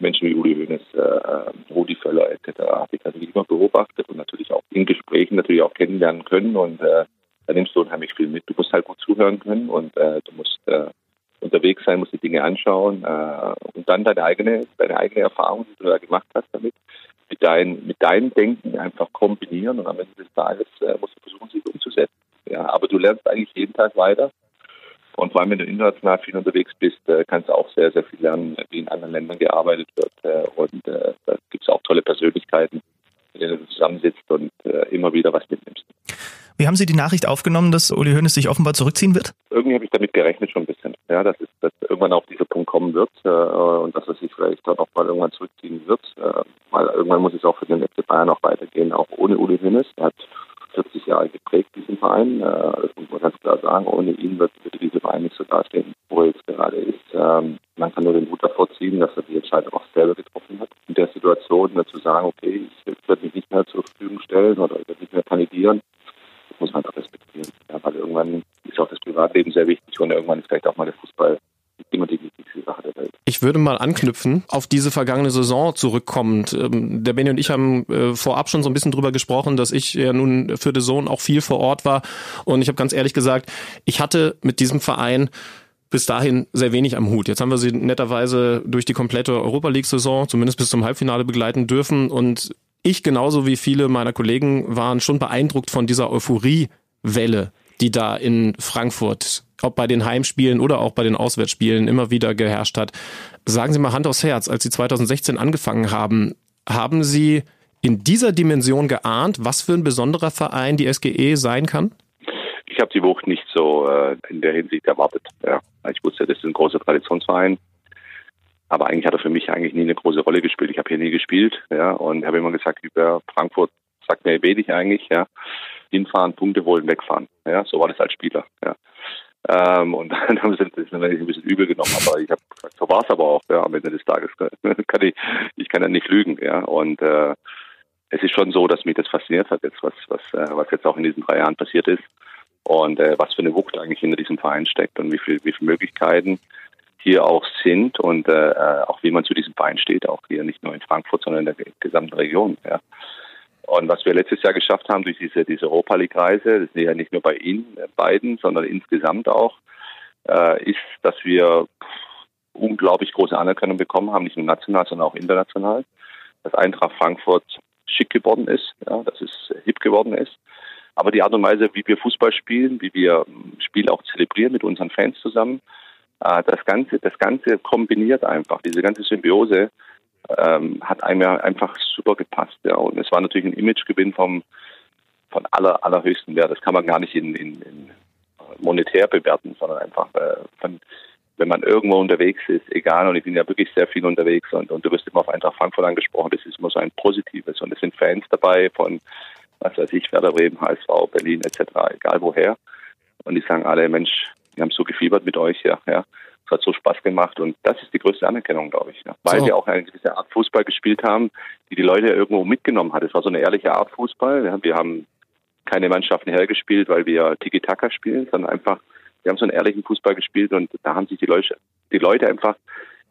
Menschen wie Uli Hoeneß, äh, Rudi Völler etc. habe ich natürlich immer beobachtet und natürlich auch in Gesprächen natürlich auch kennenlernen können und äh, da nimmst du unheimlich viel mit. Du musst halt gut zuhören können und äh, du musst äh, unterwegs sein, musst die Dinge anschauen äh, und dann deine eigene, deine eigene Erfahrung, die du da gemacht hast damit, mit, dein, mit deinem Denken einfach kombinieren und am Ende des Tages äh, musst du versuchen, sie umzusetzen. Ja, aber du lernst eigentlich jeden Tag weiter. Und vor allem, wenn du international viel unterwegs bist, äh, kannst du auch sehr, sehr viel lernen, wie in anderen Ländern gearbeitet wird. Äh, und äh, da gibt es auch tolle Persönlichkeiten, mit denen du zusammensitzt und äh, immer wieder was mitnimmst. Wie haben Sie die Nachricht aufgenommen, dass Uli Hoeneß sich offenbar zurückziehen wird? Irgendwie habe ich damit gerechnet schon ein bisschen, ja, dass, es, dass irgendwann auch dieser Punkt kommen wird äh, und dass er sich vielleicht dann auch mal irgendwann zurückziehen wird. Äh, weil irgendwann muss es auch für den FC Bayern auch weitergehen, auch ohne Uli Hoeneß. Er hat 40 Jahre geprägt, diesen Verein. Äh, das muss man ganz klar sagen. Ohne ihn wird, würde dieser Verein nicht so dastehen, wo er jetzt gerade ist. Ähm, man kann nur den Hut davor ziehen, dass er die Entscheidung auch selber getroffen hat. In der Situation zu sagen, okay, ich werde mich nicht mehr zur Verfügung stellen oder ich werde nicht mehr kandidieren, muss man einfach respektieren. Ja, weil irgendwann ist auch das Privatleben sehr wichtig und irgendwann ist vielleicht auch mal der Fußball immer die wichtigste Sache der Welt. Ich würde mal anknüpfen, auf diese vergangene Saison zurückkommend. Ähm, der Benny und ich haben äh, vorab schon so ein bisschen drüber gesprochen, dass ich ja nun für The Zone auch viel vor Ort war. Und ich habe ganz ehrlich gesagt, ich hatte mit diesem Verein bis dahin sehr wenig am Hut. Jetzt haben wir sie netterweise durch die komplette Europa League-Saison, zumindest bis zum Halbfinale begleiten dürfen. Und ich genauso wie viele meiner Kollegen waren schon beeindruckt von dieser Euphoriewelle, die da in Frankfurt, ob bei den Heimspielen oder auch bei den Auswärtsspielen immer wieder geherrscht hat. Sagen Sie mal Hand aufs Herz, als Sie 2016 angefangen haben, haben Sie in dieser Dimension geahnt, was für ein besonderer Verein die SGE sein kann? Ich habe die Wucht nicht so äh, in der Hinsicht erwartet. Ja. Ich wusste, das ist ein großer Traditionsverein. Aber eigentlich hat er für mich eigentlich nie eine große Rolle gespielt. Ich habe hier nie gespielt, ja, und habe immer gesagt, über Frankfurt sagt mir wenig eigentlich, ja. Hinfahren, Punkte holen, wegfahren. Ja, so war das als Spieler, ja. Ähm, und dann haben sie das ein bisschen übel genommen, aber ich habe gesagt, so war es aber auch, ja, am Ende des Tages kann ich, ich kann ja nicht lügen, ja. Und äh, es ist schon so, dass mich das fasziniert hat, jetzt was, was, äh, was jetzt auch in diesen drei Jahren passiert ist und äh, was für eine Wucht eigentlich hinter diesem Verein steckt und wie viel, wie viele Möglichkeiten hier auch sind und äh, auch wie man zu diesem Verein steht, auch hier nicht nur in Frankfurt, sondern in der gesamten Region. Ja. Und was wir letztes Jahr geschafft haben durch diese, diese Europa League-Reise, das ist ja nicht nur bei Ihnen äh, beiden, sondern insgesamt auch, äh, ist, dass wir unglaublich große Anerkennung bekommen haben, nicht nur national, sondern auch international. Dass Eintracht Frankfurt schick geworden ist, ja, dass es hip geworden ist. Aber die Art und Weise, wie wir Fußball spielen, wie wir Spiel auch zelebrieren mit unseren Fans zusammen, äh, das Ganze, das Ganze kombiniert einfach. Diese ganze Symbiose ähm, hat einem ja einfach super gepasst. Ja. Und es war natürlich ein Imagegewinn vom von aller allerhöchsten Wert. Das kann man gar nicht in, in, in monetär bewerten, sondern einfach äh, von wenn man irgendwo unterwegs ist, egal, und ich bin ja wirklich sehr viel unterwegs und, und du wirst immer auf Eintracht Frankfurt angesprochen, das ist immer so ein Positives und es sind Fans dabei von, was weiß ich, Werder Bremen, HSV, Berlin etc., egal woher. Und die sagen alle, Mensch, wir haben so gefiebert mit euch, ja, ja. Es hat so Spaß gemacht und das ist die größte Anerkennung, glaube ich. Ja. Weil so. wir auch eine gewisse Art Fußball gespielt haben, die die Leute irgendwo mitgenommen hat. Es war so eine ehrliche Art Fußball. Ja. Wir haben keine Mannschaften hergespielt, weil wir Tiki-Taka spielen, sondern einfach, wir haben so einen ehrlichen Fußball gespielt und da haben sich die Leute, die Leute einfach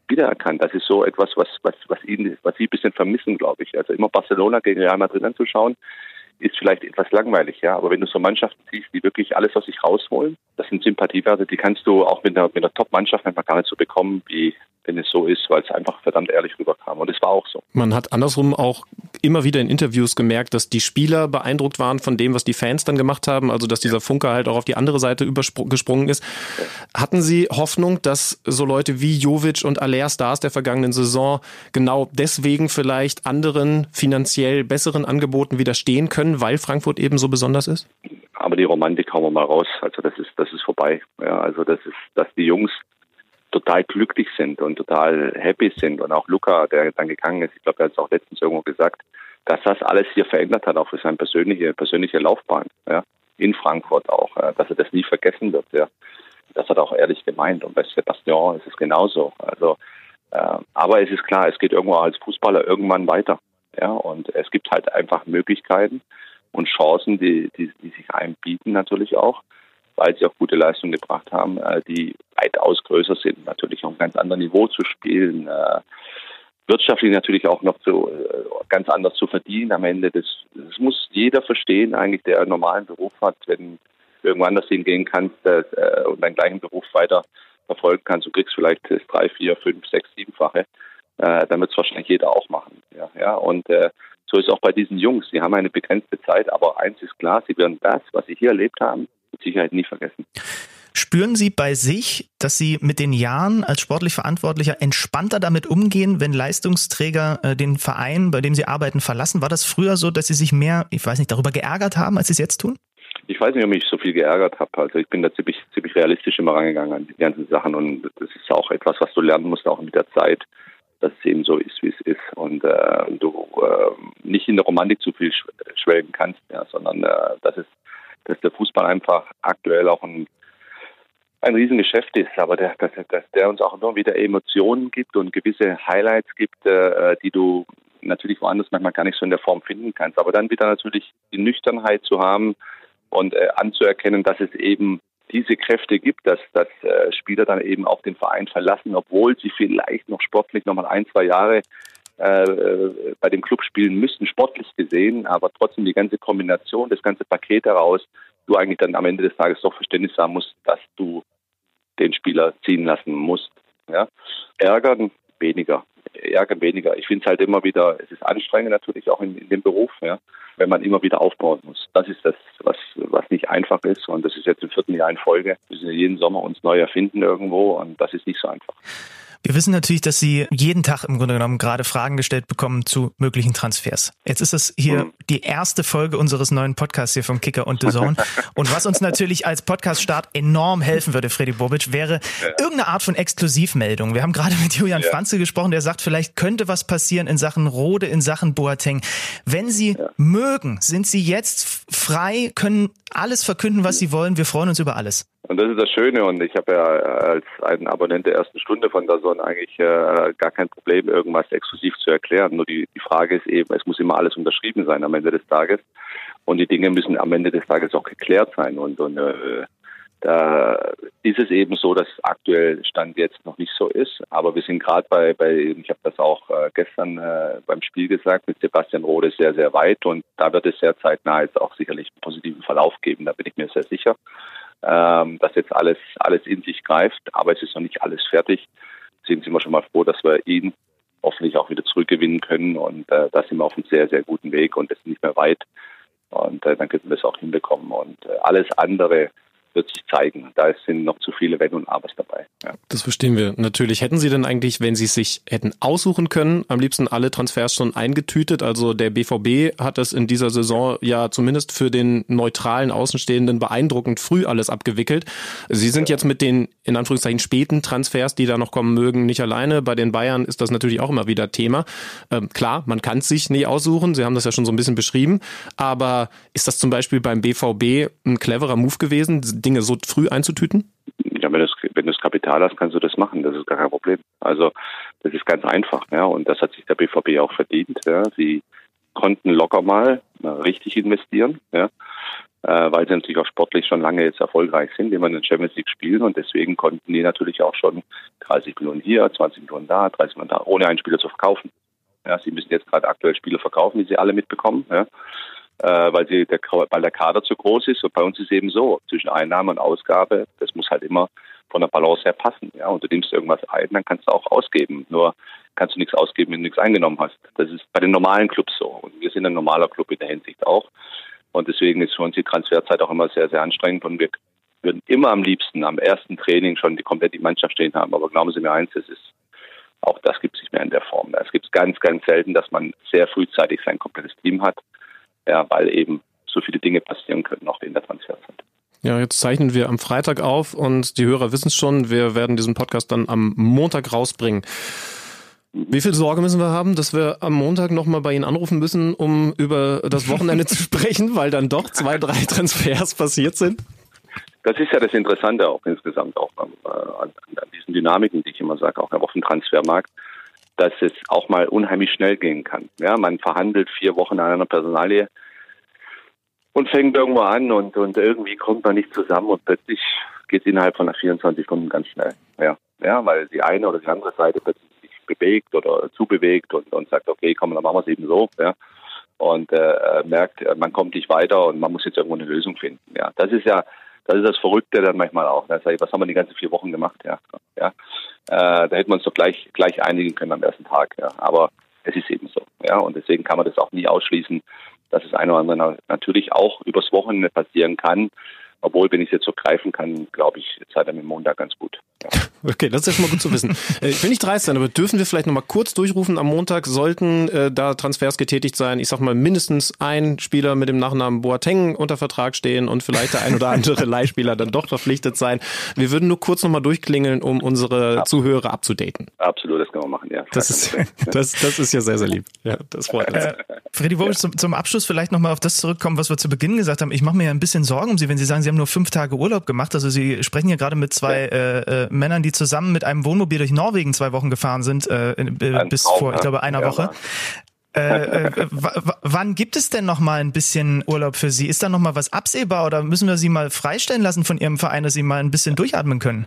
wiedererkannt. Das ist so etwas, was, was, was ihnen, was sie ein bisschen vermissen, glaube ich. Also immer Barcelona gegen Real Madrid anzuschauen, ist vielleicht etwas langweilig, ja. Aber wenn du so Mannschaften siehst, die wirklich alles aus sich rausholen, das sind Sympathiewerte, die kannst du auch mit einer, mit einer Top-Mannschaft einfach gar nicht so bekommen, wie wenn es so ist, weil es einfach verdammt ehrlich rüberkam. Und es war auch so. Man hat andersrum auch immer wieder in Interviews gemerkt, dass die Spieler beeindruckt waren von dem, was die Fans dann gemacht haben, also dass dieser Funke halt auch auf die andere Seite übergesprungen ist. Hatten Sie Hoffnung, dass so Leute wie Jovic und Aller Stars der vergangenen Saison genau deswegen vielleicht anderen finanziell besseren Angeboten widerstehen können, weil Frankfurt eben so besonders ist? Aber die Romantik hauen wir mal raus. Also das ist, das ist vorbei. Ja, also das ist, dass die Jungs total glücklich sind und total happy sind. Und auch Luca, der dann gegangen ist, ich glaube, er hat es auch letztens irgendwo gesagt, dass das alles hier verändert hat, auch für seine persönliche, persönliche Laufbahn, ja, in Frankfurt auch, ja, dass er das nie vergessen wird, ja. Das hat er auch ehrlich gemeint. Und bei Sebastian ist es genauso. Also, äh, aber es ist klar, es geht irgendwo als Fußballer irgendwann weiter. Ja, und es gibt halt einfach Möglichkeiten und Chancen, die, die, die sich einem bieten natürlich auch weil sie auch gute Leistungen gebracht haben, äh, die weitaus größer sind, natürlich auf einem ganz anderen Niveau zu spielen, äh, wirtschaftlich natürlich auch noch zu, äh, ganz anders zu verdienen am Ende. Das, das muss jeder verstehen, eigentlich, der einen normalen Beruf hat, wenn du irgendwo anders hingehen kannst und deinen gleichen Beruf weiter verfolgen kannst. Du kriegst vielleicht das drei, vier, fünf, sechs, siebenfache. Äh, dann wird es wahrscheinlich jeder auch machen. Ja, ja. Und äh, so ist auch bei diesen Jungs. Sie haben eine begrenzte Zeit, aber eins ist klar, sie werden das, was sie hier erlebt haben, mit Sicherheit nie vergessen. Spüren Sie bei sich, dass Sie mit den Jahren als sportlich Verantwortlicher entspannter damit umgehen, wenn Leistungsträger äh, den Verein, bei dem Sie arbeiten, verlassen? War das früher so, dass Sie sich mehr, ich weiß nicht, darüber geärgert haben, als Sie es jetzt tun? Ich weiß nicht, ob ich so viel geärgert habe. Also ich bin da ziemlich, ziemlich realistisch immer rangegangen an die ganzen Sachen und das ist auch etwas, was du lernen musst, auch mit der Zeit, dass es eben so ist, wie es ist und äh, du äh, nicht in der Romantik zu viel schwelgen kannst, ja, sondern äh, dass es dass der Fußball einfach aktuell auch ein, ein Riesengeschäft ist, aber der, dass, dass der uns auch immer wieder Emotionen gibt und gewisse Highlights gibt, äh, die du natürlich woanders manchmal gar nicht so in der Form finden kannst. Aber dann wieder natürlich die Nüchternheit zu haben und äh, anzuerkennen, dass es eben diese Kräfte gibt, dass, dass äh, Spieler dann eben auch den Verein verlassen, obwohl sie vielleicht noch sportlich nochmal ein, zwei Jahre äh, bei dem Club spielen müssten, sportlich gesehen, aber trotzdem die ganze Kombination, das ganze Paket daraus, du eigentlich dann am Ende des Tages doch Verständnis haben musst, dass du den Spieler ziehen lassen musst. Ja? Ärgern weniger. Ärgern weniger. Ich finde es halt immer wieder, es ist anstrengend natürlich auch in, in, dem Beruf, ja, wenn man immer wieder aufbauen muss. Das ist das, was, was nicht einfach ist und das ist jetzt im vierten Jahr in Folge. Wir müssen jeden Sommer uns neu erfinden irgendwo und das ist nicht so einfach. Wir wissen natürlich, dass Sie jeden Tag im Grunde genommen gerade Fragen gestellt bekommen zu möglichen Transfers. Jetzt ist das hier mhm. die erste Folge unseres neuen Podcasts hier vom Kicker und The Zone. Und was uns natürlich als Podcast-Start enorm helfen würde, Freddy Bobic, wäre ja. irgendeine Art von Exklusivmeldung. Wir haben gerade mit Julian ja. Franze gesprochen, der sagt, vielleicht könnte was passieren in Sachen Rode, in Sachen Boateng. Wenn Sie ja. mögen, sind Sie jetzt frei, können alles verkünden, was Sie wollen. Wir freuen uns über alles. Und das ist das Schöne. Und ich habe ja als ein Abonnent der ersten Stunde von Sonne eigentlich äh, gar kein Problem, irgendwas exklusiv zu erklären. Nur die, die Frage ist eben, es muss immer alles unterschrieben sein am Ende des Tages. Und die Dinge müssen am Ende des Tages auch geklärt sein. Und, und äh, da ist es eben so, dass aktuell Stand jetzt noch nicht so ist. Aber wir sind gerade bei, bei, ich habe das auch äh, gestern äh, beim Spiel gesagt, mit Sebastian Rode sehr, sehr weit. Und da wird es sehr zeitnah jetzt auch sicherlich einen positiven Verlauf geben. Da bin ich mir sehr sicher ähm, dass jetzt alles, alles in sich greift, aber es ist noch nicht alles fertig. Deswegen sind wir schon mal froh, dass wir ihn hoffentlich auch wieder zurückgewinnen können. Und äh, da sind wir auf einem sehr, sehr guten Weg und das ist nicht mehr weit. Und äh, dann könnten wir es auch hinbekommen. Und äh, alles andere wird sich zeigen. Da sind noch zu viele Wenn und Abers dabei. Ja. Das verstehen wir natürlich. Hätten Sie denn eigentlich, wenn Sie sich hätten aussuchen können, am liebsten alle Transfers schon eingetütet? Also der BVB hat das in dieser Saison ja zumindest für den neutralen Außenstehenden beeindruckend früh alles abgewickelt. Sie sind jetzt mit den in Anführungszeichen späten Transfers, die da noch kommen mögen, nicht alleine. Bei den Bayern ist das natürlich auch immer wieder Thema. Ähm, klar, man kann es sich nicht aussuchen. Sie haben das ja schon so ein bisschen beschrieben. Aber ist das zum Beispiel beim BVB ein cleverer Move gewesen, Dinge so früh einzutüten? Ja, wenn du, wenn das Kapital hast, kannst du das machen. Das ist gar kein Problem. Also das ist ganz einfach. Ja, und das hat sich der BVB auch verdient. Ja. Sie konnten locker mal richtig investieren. Ja äh, weil sie natürlich auch sportlich schon lange jetzt erfolgreich sind, immer in der Champions League spielen und deswegen konnten die natürlich auch schon 30 Millionen hier, 20 Millionen da, 30 Millionen da, ohne einen Spieler zu verkaufen. Ja, sie müssen jetzt gerade aktuell Spieler verkaufen, wie sie alle mitbekommen, ja, äh, weil, sie der, weil der Kader zu groß ist und bei uns ist eben so, zwischen Einnahme und Ausgabe, das muss halt immer von der Balance her passen. Ja, und du nimmst irgendwas ein, dann kannst du auch ausgeben. Nur kannst du nichts ausgeben, wenn du nichts eingenommen hast. Das ist bei den normalen Clubs so. Und wir sind ein normaler Club in der Hinsicht auch. Und deswegen ist für uns die Transferzeit auch immer sehr, sehr anstrengend. Und wir würden immer am liebsten am ersten Training schon die komplette Mannschaft stehen haben. Aber glauben Sie mir eins, es ist auch das gibt es nicht mehr in der Form. Es gibt ganz, ganz selten, dass man sehr frühzeitig sein komplettes Team hat, ja, weil eben so viele Dinge passieren können, auch in der Transferzeit. Ja, jetzt zeichnen wir am Freitag auf und die Hörer wissen es schon, wir werden diesen Podcast dann am Montag rausbringen. Wie viel Sorge müssen wir haben, dass wir am Montag nochmal bei Ihnen anrufen müssen, um über das Wochenende zu sprechen, weil dann doch zwei, drei Transfers passiert sind? Das ist ja das Interessante auch insgesamt auch an, an, an diesen Dynamiken, die ich immer sage, auch auf dem Transfermarkt, dass es auch mal unheimlich schnell gehen kann. Ja, man verhandelt vier Wochen an einer Personalie und fängt irgendwo an und, und irgendwie kommt man nicht zusammen und plötzlich geht es innerhalb von 24 Stunden ganz schnell. Ja, ja, weil die eine oder die andere Seite plötzlich bewegt oder zubewegt und, und sagt, okay, komm, dann machen wir es eben so. Ja. Und äh, merkt, man kommt nicht weiter und man muss jetzt irgendwo eine Lösung finden. Ja, das ist ja, das ist das Verrückte dann manchmal auch. Ich, was haben wir die ganzen vier Wochen gemacht? Ja, ja. Äh, da hätten wir uns doch gleich gleich einigen können am ersten Tag. Ja, aber es ist eben so. Ja, und deswegen kann man das auch nie ausschließen, dass es ein oder andere natürlich auch übers Wochenende passieren kann. Obwohl, wenn ich es jetzt so greifen kann, glaube ich, Zeit am Montag ganz gut. Ja. Okay, das ist ja schon mal gut zu wissen. Äh, ich will nicht dreist sein, aber dürfen wir vielleicht noch mal kurz durchrufen am Montag, sollten äh, da Transfers getätigt sein, ich sag mal mindestens ein Spieler mit dem Nachnamen Boateng unter Vertrag stehen und vielleicht der ein oder andere Leihspieler dann doch verpflichtet sein. Wir würden nur kurz noch mal durchklingeln, um unsere Absolut. Zuhörer abzudaten. Absolut, das können wir machen, ja. Das ist, das, das ist ja sehr, sehr lieb. Ja, das freut uns. Äh, Freddy, wo ja. zum, zum Abschluss vielleicht noch mal auf das zurückkommen, was wir zu Beginn gesagt haben. Ich mache mir ja ein bisschen Sorgen um Sie, wenn Sie sagen, Sie haben nur fünf Tage Urlaub gemacht. Also Sie sprechen ja gerade mit zwei äh, äh, Männern, die zusammen mit einem Wohnmobil durch Norwegen zwei Wochen gefahren sind, äh, bis Traum, vor, ich glaube, einer ja, Woche. Äh, äh, wann gibt es denn noch mal ein bisschen Urlaub für Sie? Ist da noch mal was absehbar oder müssen wir Sie mal freistellen lassen von Ihrem Verein, dass Sie mal ein bisschen durchatmen können?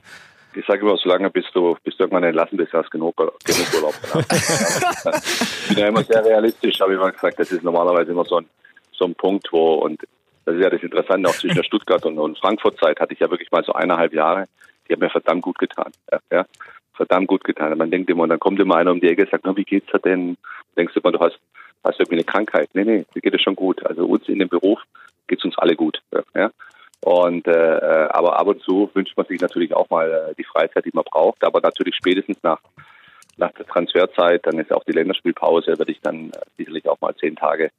Ich sage immer, solange bis du, bis du irgendwann entlassen bist, hast du genug, genug Urlaub. ich bin ja immer sehr realistisch, habe ich immer gesagt, das ist normalerweise immer so ein, so ein Punkt, wo, und das ist ja das Interessante, auch zwischen der Stuttgart und, und Frankfurt-Zeit hatte ich ja wirklich mal so eineinhalb Jahre, die haben mir verdammt gut getan. Ja, ja verdammt gut getan. Man denkt immer, und dann kommt immer einer um die Ecke und sagt, na, wie geht's dir denn? Denkst du immer, du hast, hast irgendwie eine Krankheit. Nee, nee, mir geht es schon gut. Also uns in dem Beruf geht's uns alle gut. Ja. Und äh, äh, aber ab und zu wünscht man sich natürlich auch mal äh, die Freizeit, die man braucht. Aber natürlich spätestens nach nach der Transferzeit, dann ist auch die Länderspielpause, werde ich dann äh, sicherlich auch mal zehn Tage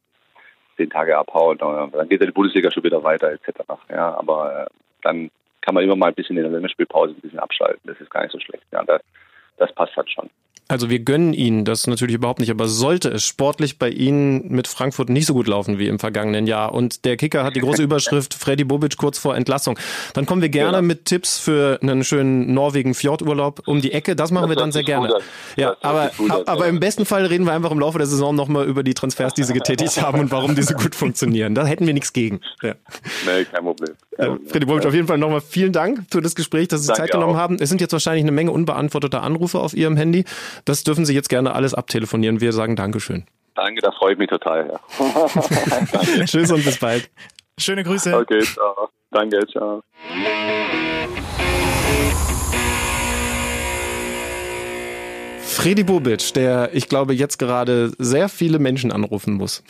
zehn Tage abhauen. Dann geht ja die Bundesliga schon wieder weiter etc. Ja, aber äh, dann kann man immer mal ein bisschen in der Länderspielpause ein bisschen abschalten. Das ist gar nicht so schlecht. Ja, das, das passt halt schon. Also wir gönnen Ihnen das natürlich überhaupt nicht, aber sollte es sportlich bei Ihnen mit Frankfurt nicht so gut laufen wie im vergangenen Jahr und der Kicker hat die große Überschrift Freddy Bobic kurz vor Entlassung, dann kommen wir gerne ja. mit Tipps für einen schönen Norwegen Fjordurlaub um die Ecke. Das machen das wir dann sehr gerne. Ja, aber, aber im besten Fall reden wir einfach im Laufe der Saison nochmal über die Transfers, die Sie getätigt haben und warum die so gut funktionieren. Da hätten wir nichts gegen. Ja. Nee, kein Problem. Problem. Freddy Bobic, auf jeden Fall nochmal vielen Dank für das Gespräch, dass Sie Danke Zeit genommen auch. haben. Es sind jetzt wahrscheinlich eine Menge unbeantworteter Anrufe auf Ihrem Handy. Das dürfen Sie jetzt gerne alles abtelefonieren. Wir sagen Dankeschön. Danke, da freue ich mich total. Ja. Tschüss und bis bald. Schöne Grüße. Okay, ciao. Danke, ciao. Freddy Bobic, der ich glaube jetzt gerade sehr viele Menschen anrufen muss.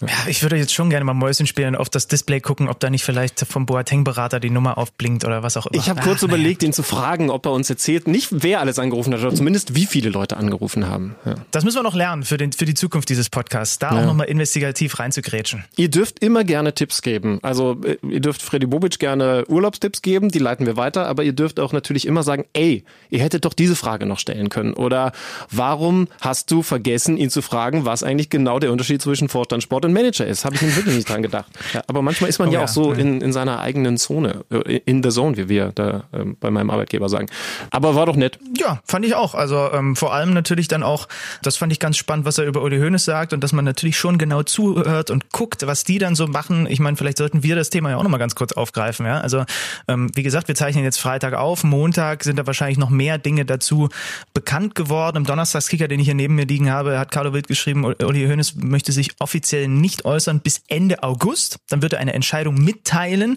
Ja, ich würde jetzt schon gerne mal Mäuschen spielen, auf das Display gucken, ob da nicht vielleicht vom Boateng-Berater die Nummer aufblinkt oder was auch immer. Ich habe kurz Ach, überlegt, ihn zu fragen, ob er uns erzählt, nicht wer alles angerufen hat, oder zumindest wie viele Leute angerufen haben. Ja. Das müssen wir noch lernen für, den, für die Zukunft dieses Podcasts, da ja. auch nochmal investigativ reinzugrätschen. Ihr dürft immer gerne Tipps geben. Also äh, ihr dürft Freddy Bobic gerne Urlaubstipps geben, die leiten wir weiter, aber ihr dürft auch natürlich immer sagen, ey, ihr hättet doch diese Frage noch stellen können. Oder warum hast du vergessen, ihn zu fragen, was eigentlich genau der Unterschied zwischen Vorstand, Sport und Manager ist? Habe ich mir wirklich nicht dran gedacht. Aber manchmal ist man oh, ja, ja, auch so ja. in, in seiner eigenen Zone, äh, in der Zone, wie wir da ähm, bei meinem Arbeitgeber sagen. Aber war doch nett. Ja, fand ich auch. Also ähm, vor allem natürlich dann auch, das fand ich ganz spannend, was er über Uli Hoeneß sagt und dass man natürlich schon genau zuhört und guckt, was die dann so machen. Ich meine, vielleicht sollten wir das Thema ja auch nochmal ganz kurz aufgreifen. Ja? Also ähm, wie gesagt, wir zeichnen jetzt Freitag auf. Montag sind da wahrscheinlich noch mehr Dinge dazu bekannt geworden. Im Donnerstagskicker, den ich hier neben mir liegen habe, hat Carlo Wild geschrieben, Uli Hoeneß möchte sich offiziell nicht äußern bis Ende August. Dann wird er eine Entscheidung mitteilen.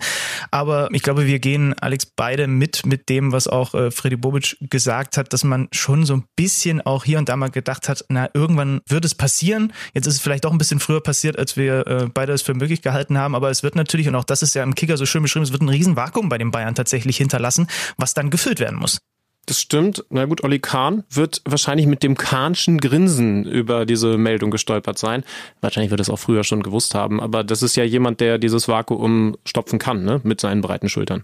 Aber ich glaube, wir gehen, Alex, beide mit mit dem, was auch äh, Freddy Bobic gesagt hat, dass man schon so ein bisschen auch hier und da mal gedacht hat, na, irgendwann wird es passieren. Jetzt ist es vielleicht auch ein bisschen früher passiert, als wir äh, beide es für möglich gehalten haben. Aber es wird natürlich, und auch das ist ja im Kicker so schön beschrieben, es wird ein Riesenvakuum bei den Bayern tatsächlich hinterlassen, was dann gefüllt werden muss. Das stimmt. Na gut, Olli Kahn wird wahrscheinlich mit dem Kahnschen Grinsen über diese Meldung gestolpert sein. Wahrscheinlich wird es auch früher schon gewusst haben, aber das ist ja jemand, der dieses Vakuum stopfen kann, ne? mit seinen breiten Schultern.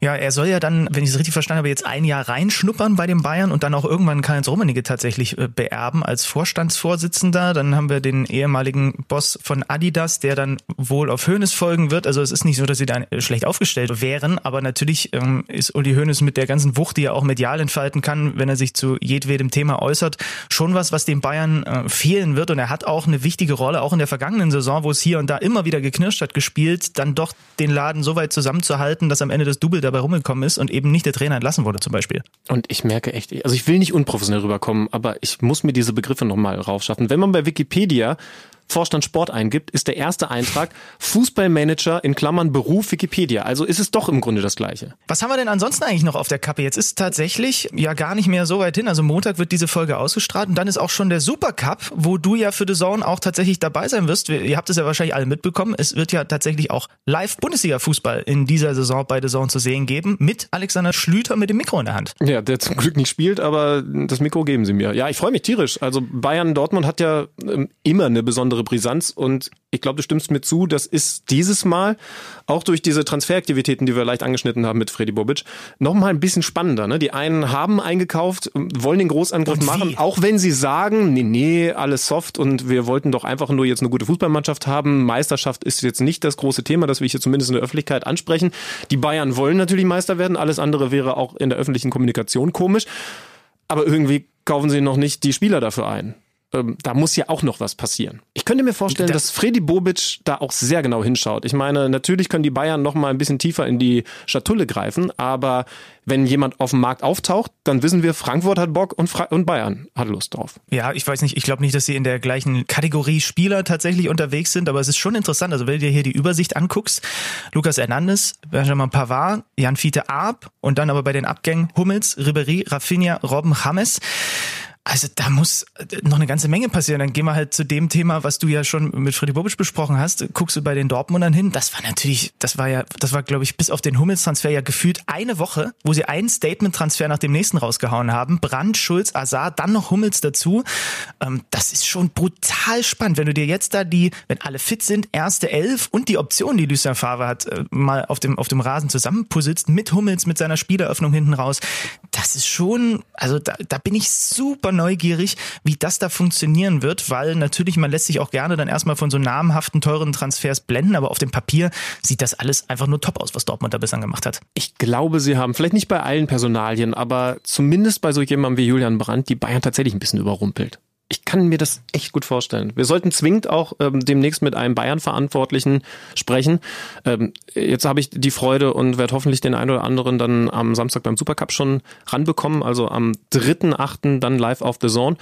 Ja, er soll ja dann, wenn ich es richtig verstanden habe, jetzt ein Jahr reinschnuppern bei den Bayern und dann auch irgendwann Karl-Heinz Rummenigge tatsächlich äh, beerben als Vorstandsvorsitzender. Dann haben wir den ehemaligen Boss von Adidas, der dann wohl auf Hoeneß folgen wird. Also es ist nicht so, dass sie da schlecht aufgestellt wären, aber natürlich ähm, ist Uli Hoeneß mit der ganzen Wucht, die er auch mit medial entfalten kann, wenn er sich zu jedwedem Thema äußert, schon was, was den Bayern äh, fehlen wird. Und er hat auch eine wichtige Rolle, auch in der vergangenen Saison, wo es hier und da immer wieder geknirscht hat, gespielt, dann doch den Laden so weit zusammenzuhalten, dass am Ende das Double dabei rumgekommen ist und eben nicht der Trainer entlassen wurde zum Beispiel. Und ich merke echt, also ich will nicht unprofessionell rüberkommen, aber ich muss mir diese Begriffe nochmal raufschaffen. Wenn man bei Wikipedia Vorstand Sport eingibt, ist der erste Eintrag Fußballmanager in Klammern Beruf Wikipedia. Also ist es doch im Grunde das Gleiche. Was haben wir denn ansonsten eigentlich noch auf der Kappe? Jetzt ist tatsächlich ja gar nicht mehr so weit hin. Also Montag wird diese Folge ausgestrahlt und dann ist auch schon der Supercup, wo du ja für The Zone auch tatsächlich dabei sein wirst. Ihr habt es ja wahrscheinlich alle mitbekommen. Es wird ja tatsächlich auch live Bundesliga-Fußball in dieser Saison bei The Zone zu sehen geben mit Alexander Schlüter mit dem Mikro in der Hand. Ja, der zum Glück nicht spielt, aber das Mikro geben sie mir. Ja, ich freue mich tierisch. Also Bayern Dortmund hat ja ähm, immer eine besondere besondere Brisanz und ich glaube, du stimmst mir zu, das ist dieses Mal auch durch diese Transferaktivitäten, die wir leicht angeschnitten haben mit Freddy Bobic, noch mal ein bisschen spannender. Ne? Die einen haben eingekauft, wollen den Großangriff machen, auch wenn sie sagen, nee, nee, alles soft und wir wollten doch einfach nur jetzt eine gute Fußballmannschaft haben. Meisterschaft ist jetzt nicht das große Thema, das wir hier zumindest in der Öffentlichkeit ansprechen. Die Bayern wollen natürlich Meister werden, alles andere wäre auch in der öffentlichen Kommunikation komisch. Aber irgendwie kaufen sie noch nicht die Spieler dafür ein ähm, da muss ja auch noch was passieren. Ich könnte mir vorstellen, da, dass Freddy Bobic da auch sehr genau hinschaut. Ich meine, natürlich können die Bayern noch mal ein bisschen tiefer in die Schatulle greifen, aber wenn jemand auf dem Markt auftaucht, dann wissen wir, Frankfurt hat Bock und, Fra und Bayern hat Lust drauf. Ja, ich weiß nicht, ich glaube nicht, dass sie in der gleichen Kategorie Spieler tatsächlich unterwegs sind, aber es ist schon interessant. Also wenn du dir hier die Übersicht anguckst, Lukas Hernandez, Benjamin Pavard, Jan Fiete Arp und dann aber bei den Abgängen Hummels, Ribery, Rafinha, Robben, James. Also da muss äh, noch eine ganze Menge passieren. Dann gehen wir halt zu dem Thema, was du ja schon mit Freddy Bobic besprochen hast. Guckst du bei den Dortmundern hin? Das war natürlich, das war ja, das war glaube ich bis auf den Hummels-Transfer ja gefühlt eine Woche, wo sie einen Statement-Transfer nach dem nächsten rausgehauen haben. Brand, Schulz, Azar, dann noch Hummels dazu. Ähm, das ist schon brutal spannend. Wenn du dir jetzt da die, wenn alle fit sind, erste Elf und die Option, die Lucien Favre hat, äh, mal auf dem, auf dem Rasen zusammenpusitzt mit Hummels, mit seiner Spieleröffnung hinten raus. Das ist schon, also da, da bin ich super super neugierig, wie das da funktionieren wird, weil natürlich man lässt sich auch gerne dann erstmal von so namhaften, teuren Transfers blenden, aber auf dem Papier sieht das alles einfach nur top aus, was Dortmund da bislang gemacht hat. Ich glaube, sie haben, vielleicht nicht bei allen Personalien, aber zumindest bei so jemandem wie Julian Brandt, die Bayern tatsächlich ein bisschen überrumpelt ich kann mir das echt gut vorstellen. Wir sollten zwingend auch ähm, demnächst mit einem Bayern-Verantwortlichen sprechen. Ähm, jetzt habe ich die Freude und werde hoffentlich den einen oder anderen dann am Samstag beim Supercup schon ranbekommen. Also am 3.8. dann live auf The Zone.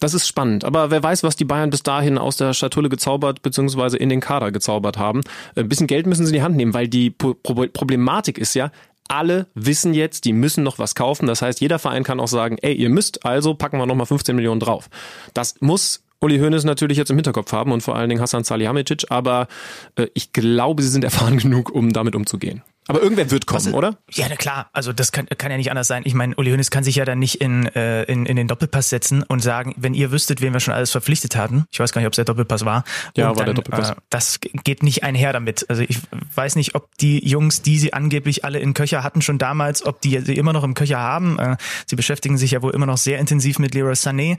Das ist spannend. Aber wer weiß, was die Bayern bis dahin aus der Schatulle gezaubert bzw. in den Kader gezaubert haben. Ein bisschen Geld müssen sie in die Hand nehmen, weil die Problematik ist ja, alle wissen jetzt, die müssen noch was kaufen. Das heißt, jeder Verein kann auch sagen, ey, ihr müsst, also packen wir nochmal 15 Millionen drauf. Das muss Uli Hoeneß natürlich jetzt im Hinterkopf haben und vor allen Dingen Hassan Salihamidzic, aber äh, ich glaube, sie sind erfahren genug, um damit umzugehen. Aber irgendwer wird kommen, Was- oder? Ja, na klar. Also das kann, kann ja nicht anders sein. Ich meine, Uli Hoeneß kann sich ja dann nicht in, äh, in, in den Doppelpass setzen und sagen, wenn ihr wüsstet, wen wir schon alles verpflichtet hatten. Ich weiß gar nicht, ob es der Doppelpass war. Ja, war der dann, Doppelpass. Äh, das geht nicht einher damit. Also ich weiß nicht, ob die Jungs, die sie angeblich alle in Köcher hatten schon damals, ob die sie immer noch im Köcher haben. Äh, sie beschäftigen sich ja wohl immer noch sehr intensiv mit Leroy Sané.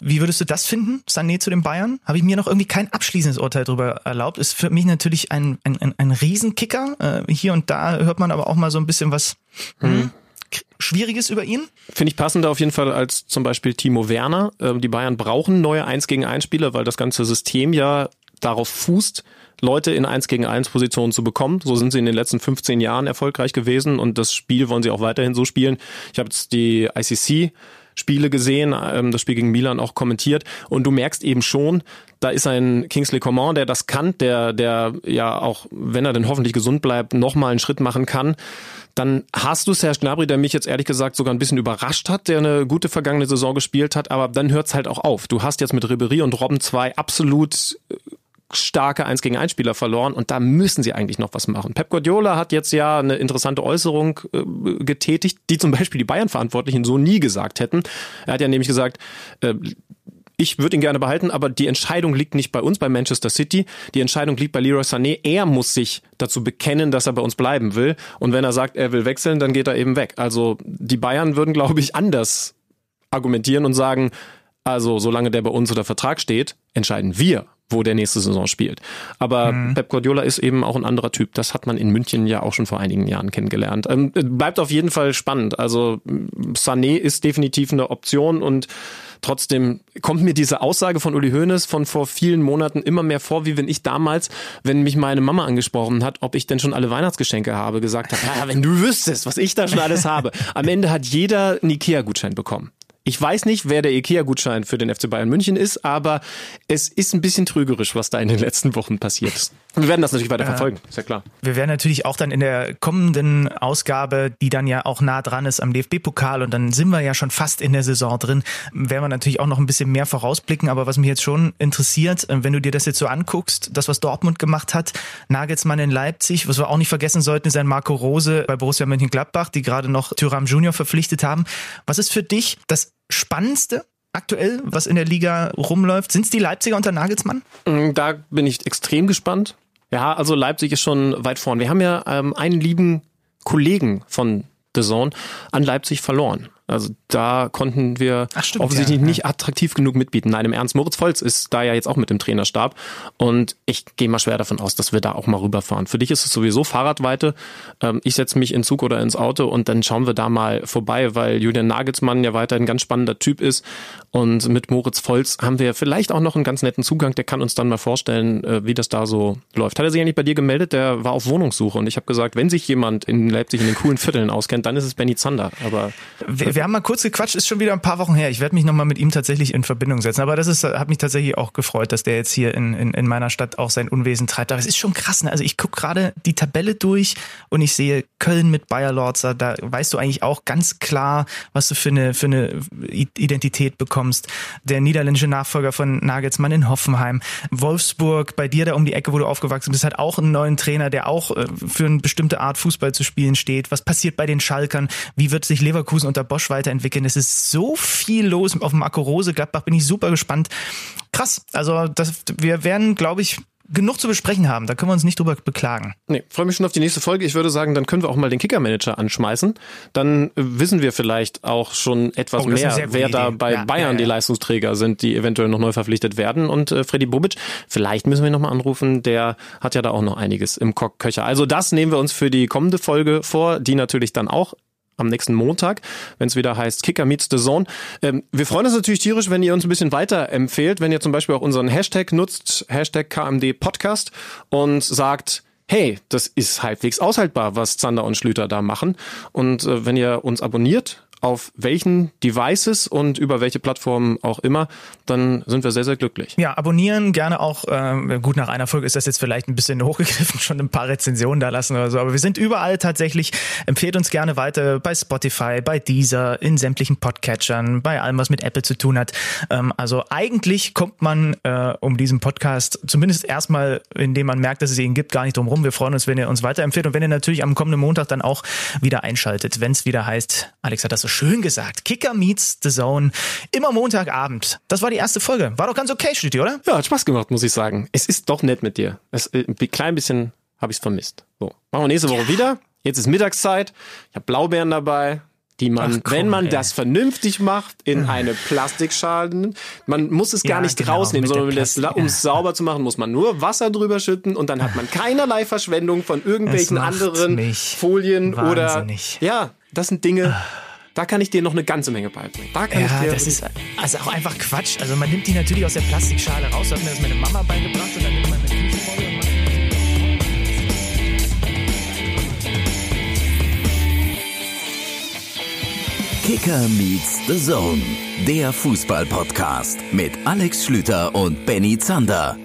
Wie würdest du das finden, Sané zu den Bayern? Habe ich mir noch irgendwie kein abschließendes Urteil darüber erlaubt. Ist für mich natürlich ein, ein, ein, ein Riesenkicker. Äh, hier und da hört man aber auch mal so ein bisschen was hm, k- Schwieriges über ihn. Finde ich passender auf jeden Fall als zum Beispiel Timo Werner. Ähm, die Bayern brauchen neue 1 gegen 1 Spieler, weil das ganze System ja darauf fußt, Leute in 1 gegen 1 Positionen zu bekommen. So sind sie in den letzten 15 Jahren erfolgreich gewesen und das Spiel wollen sie auch weiterhin so spielen. Ich habe jetzt die ICC Spiele gesehen, ähm, das Spiel gegen Milan auch kommentiert und du merkst eben schon, da ist ein Kingsley Coman, der das kann, der, der ja auch, wenn er denn hoffentlich gesund bleibt, nochmal einen Schritt machen kann. Dann hast du Serge Gnabry, der mich jetzt ehrlich gesagt sogar ein bisschen überrascht hat, der eine gute vergangene Saison gespielt hat, aber dann hört's halt auch auf. Du hast jetzt mit Ribéry und Robben zwei absolut äh, starke 1 gegen 1 Spieler verloren und da müssen sie eigentlich noch was machen. Pep Guardiola hat jetzt ja eine interessante Äußerung äh, getätigt, die zum Beispiel die Bayern-Verantwortlichen so nie gesagt hätten. Er hat ja nämlich gesagt, äh, ich würde ihn gerne behalten, aber die Entscheidung liegt nicht bei uns, bei Manchester City. Die Entscheidung liegt bei Leroy Sané. Er muss sich dazu bekennen, dass er bei uns bleiben will. Und wenn er sagt, er will wechseln, dann geht er eben weg. Also die Bayern würden, glaube ich, anders argumentieren und sagen, also solange der bei uns unter Vertrag steht, entscheiden wir, wo der nächste Saison spielt. Aber Pep Guardiola ist eben auch ein anderer Typ. Das hat man in München ja auch schon vor einigen Jahren kennengelernt. Ähm, bleibt auf jeden Fall spannend. Also Sané ist definitiv eine Option und Trotzdem kommt mir diese Aussage von Uli Hoeneß von vor vielen Monaten immer mehr vor, wie wenn ich damals, wenn mich meine Mama angesprochen hat, ob ich denn schon alle Weihnachtsgeschenke habe, gesagt habe, ja, wenn du wüsstest, was ich da schon alles habe. Am Ende hat jeder einen Ikea-Gutschein bekommen. Ich weiß nicht, wer der IKEA-Gutschein für den FC Bayern München ist, aber es ist ein bisschen trügerisch, was da in den letzten Wochen passiert ist. Wir werden das natürlich weiter verfolgen, ist ja klar. Wir werden natürlich auch dann in der kommenden Ausgabe, die dann ja auch nah dran ist am DFB-Pokal und dann sind wir ja schon fast in der Saison drin, werden wir natürlich auch noch ein bisschen mehr vorausblicken. Aber was mich jetzt schon interessiert, äh, wenn du dir das jetzt so anguckst, das, was Dortmund gemacht hat, Nagelsmann in Leipzig, was wir auch nicht vergessen sollten, ist ein Marco Rose bei Borussia Mönchengladbach, die gerade noch Thuram Junior verpflichtet haben. Was ist für dich das Spannendste aktuell, was in der Liga rumläuft? Sind es die Leipziger unter Nagelsmann? Da bin ich extrem gespannt. Ja, also Leipzig ist schon weit vorn. Wir haben ja ähm, einen lieben Kollegen von The Zone an Leipzig verloren. Also da konnten wir Ach, stimmt, offensichtlich ja, ja. nicht attraktiv genug mitbieten. Nein, im Ernst, Moritz Volz ist da ja jetzt auch mit dem Trainerstab und ich gehe mal schwer davon aus, dass wir da auch mal rüberfahren. Für dich ist es sowieso Fahrradweite. Ähm, ich setze mich in Zug oder ins Auto und dann schauen wir da mal vorbei, weil Julian Nagelsmann ja weiter ein ganz spannender Typ ist und mit Moritz Volz haben wir vielleicht auch noch einen ganz netten Zugang. Der kann uns dann mal vorstellen, äh, wie das da so läuft. Hat er sich eigentlich bei dir gemeldet? Der war auf Wohnungssuche und ich habe gesagt, wenn sich jemand in Leipzig in den coolen Vierteln auskennt, dann ist es Benny Zander. Aber Wir, haben mal kurz gequatscht, ist schon wieder ein paar Wochen her. Ich werde mich nochmal mit ihm tatsächlich in Verbindung setzen. Aber das ist, hat mich tatsächlich auch gefreut, dass der jetzt hier in, in, in meiner Stadt auch sein Unwesen treibt. Aber es ist schon krass. Ne? Also ich gucke gerade die Tabelle durch und ich sehe Köln mit Bayer Lorzer. Da weißt du eigentlich auch ganz klar, was du für eine, für eine Identität bekommst. Der niederländische Nachfolger von Nagelsmann in Hoffenheim. Wolfsburg, bei dir da um die Ecke, wo du aufgewachsen bist, hat auch einen neuen Trainer, der auch äh, für eine bestimmte Art Fußball zu spielen steht. Was passiert bei den Schalkern? Wie wird sich Leverkusen unter Bosch weiterentwickeln? Es ist so viel los auf dem Marco Rose Gladbach. Bin ich super gespannt. Krass. Also das, wir werden, glaube ich, genug zu besprechen haben. Da können wir uns nicht drüber beklagen. Nee, freue mich schon auf die nächste Folge. Ich würde sagen, dann können wir auch mal den Kicker-Manager anschmeißen. Dann äh, wissen wir vielleicht auch schon etwas Oh, mehr, wer da Idee. bei Ja, Bayern ja, ja. die Leistungsträger sind, die eventuell noch neu verpflichtet werden. Und äh, Freddy Bubic, vielleicht müssen wir ihn nochmal anrufen, der hat ja da auch noch einiges im Kock Köcher. Also das nehmen wir uns für die kommende Folge vor, die natürlich dann auch am nächsten Montag, wenn es wieder heißt Kicker meets the Zone. Ähm, wir freuen uns natürlich tierisch, wenn ihr uns ein bisschen weiter empfehlt, wenn ihr zum Beispiel auch unseren Hashtag nutzt, Hashtag KMD Podcast und sagt, hey, das ist halbwegs aushaltbar, was Zander und Schlüter da machen. Und äh, wenn ihr uns abonniert auf welchen Devices und über welche Plattformen auch immer, dann sind wir sehr, sehr glücklich. Ja, abonnieren gerne auch. Äh, gut, nach einer Folge ist das jetzt vielleicht ein bisschen hochgegriffen, schon ein paar Rezensionen da lassen oder so. Aber wir sind überall tatsächlich. Empfehlt uns gerne weiter bei Spotify, bei Deezer, in sämtlichen Podcatchern, bei allem, was mit Apple zu tun hat. Ähm, also eigentlich kommt man äh, um diesen Podcast zumindest erstmal, indem man merkt, dass es ihn gibt, gar nicht drum rum. Wir freuen uns, wenn ihr uns weiterempfehlt und wenn ihr natürlich am kommenden Montag dann auch wieder einschaltet, wenn es wieder heißt, Alex hat das so schön gesagt, Kicker meets the Zone, immer Montagabend. Das war die erste Folge. War doch ganz okay, Stüti, oder? Ja, hat Spaß gemacht, muss ich sagen. Es ist doch nett mit dir. Es, äh, ein klein bisschen habe ich es vermisst. So, machen wir nächste Woche ja. wieder. Jetzt ist Mittagszeit. Ich habe Blaubeeren dabei die man, Ach, komm, wenn man ey. das vernünftig macht, in eine Plastikschale, man muss es gar ja, nicht genau, rausnehmen, sondern um es sauber zu machen, muss man nur Wasser drüber schütten und dann hat man keinerlei Verschwendung von irgendwelchen anderen Folien wahnsinnig. oder ja, das sind Dinge. Da kann ich dir noch eine ganze Menge beibringen. Da kann ja, ich dir das ist also auch einfach Quatsch. Also man nimmt die natürlich aus der Plastikschale raus, hat mir das meine Mama beigebracht und dann nimmt man eine und Kicker meets the Zone, der Fußball-Podcast mit Alex Schlüter und Benny Zander.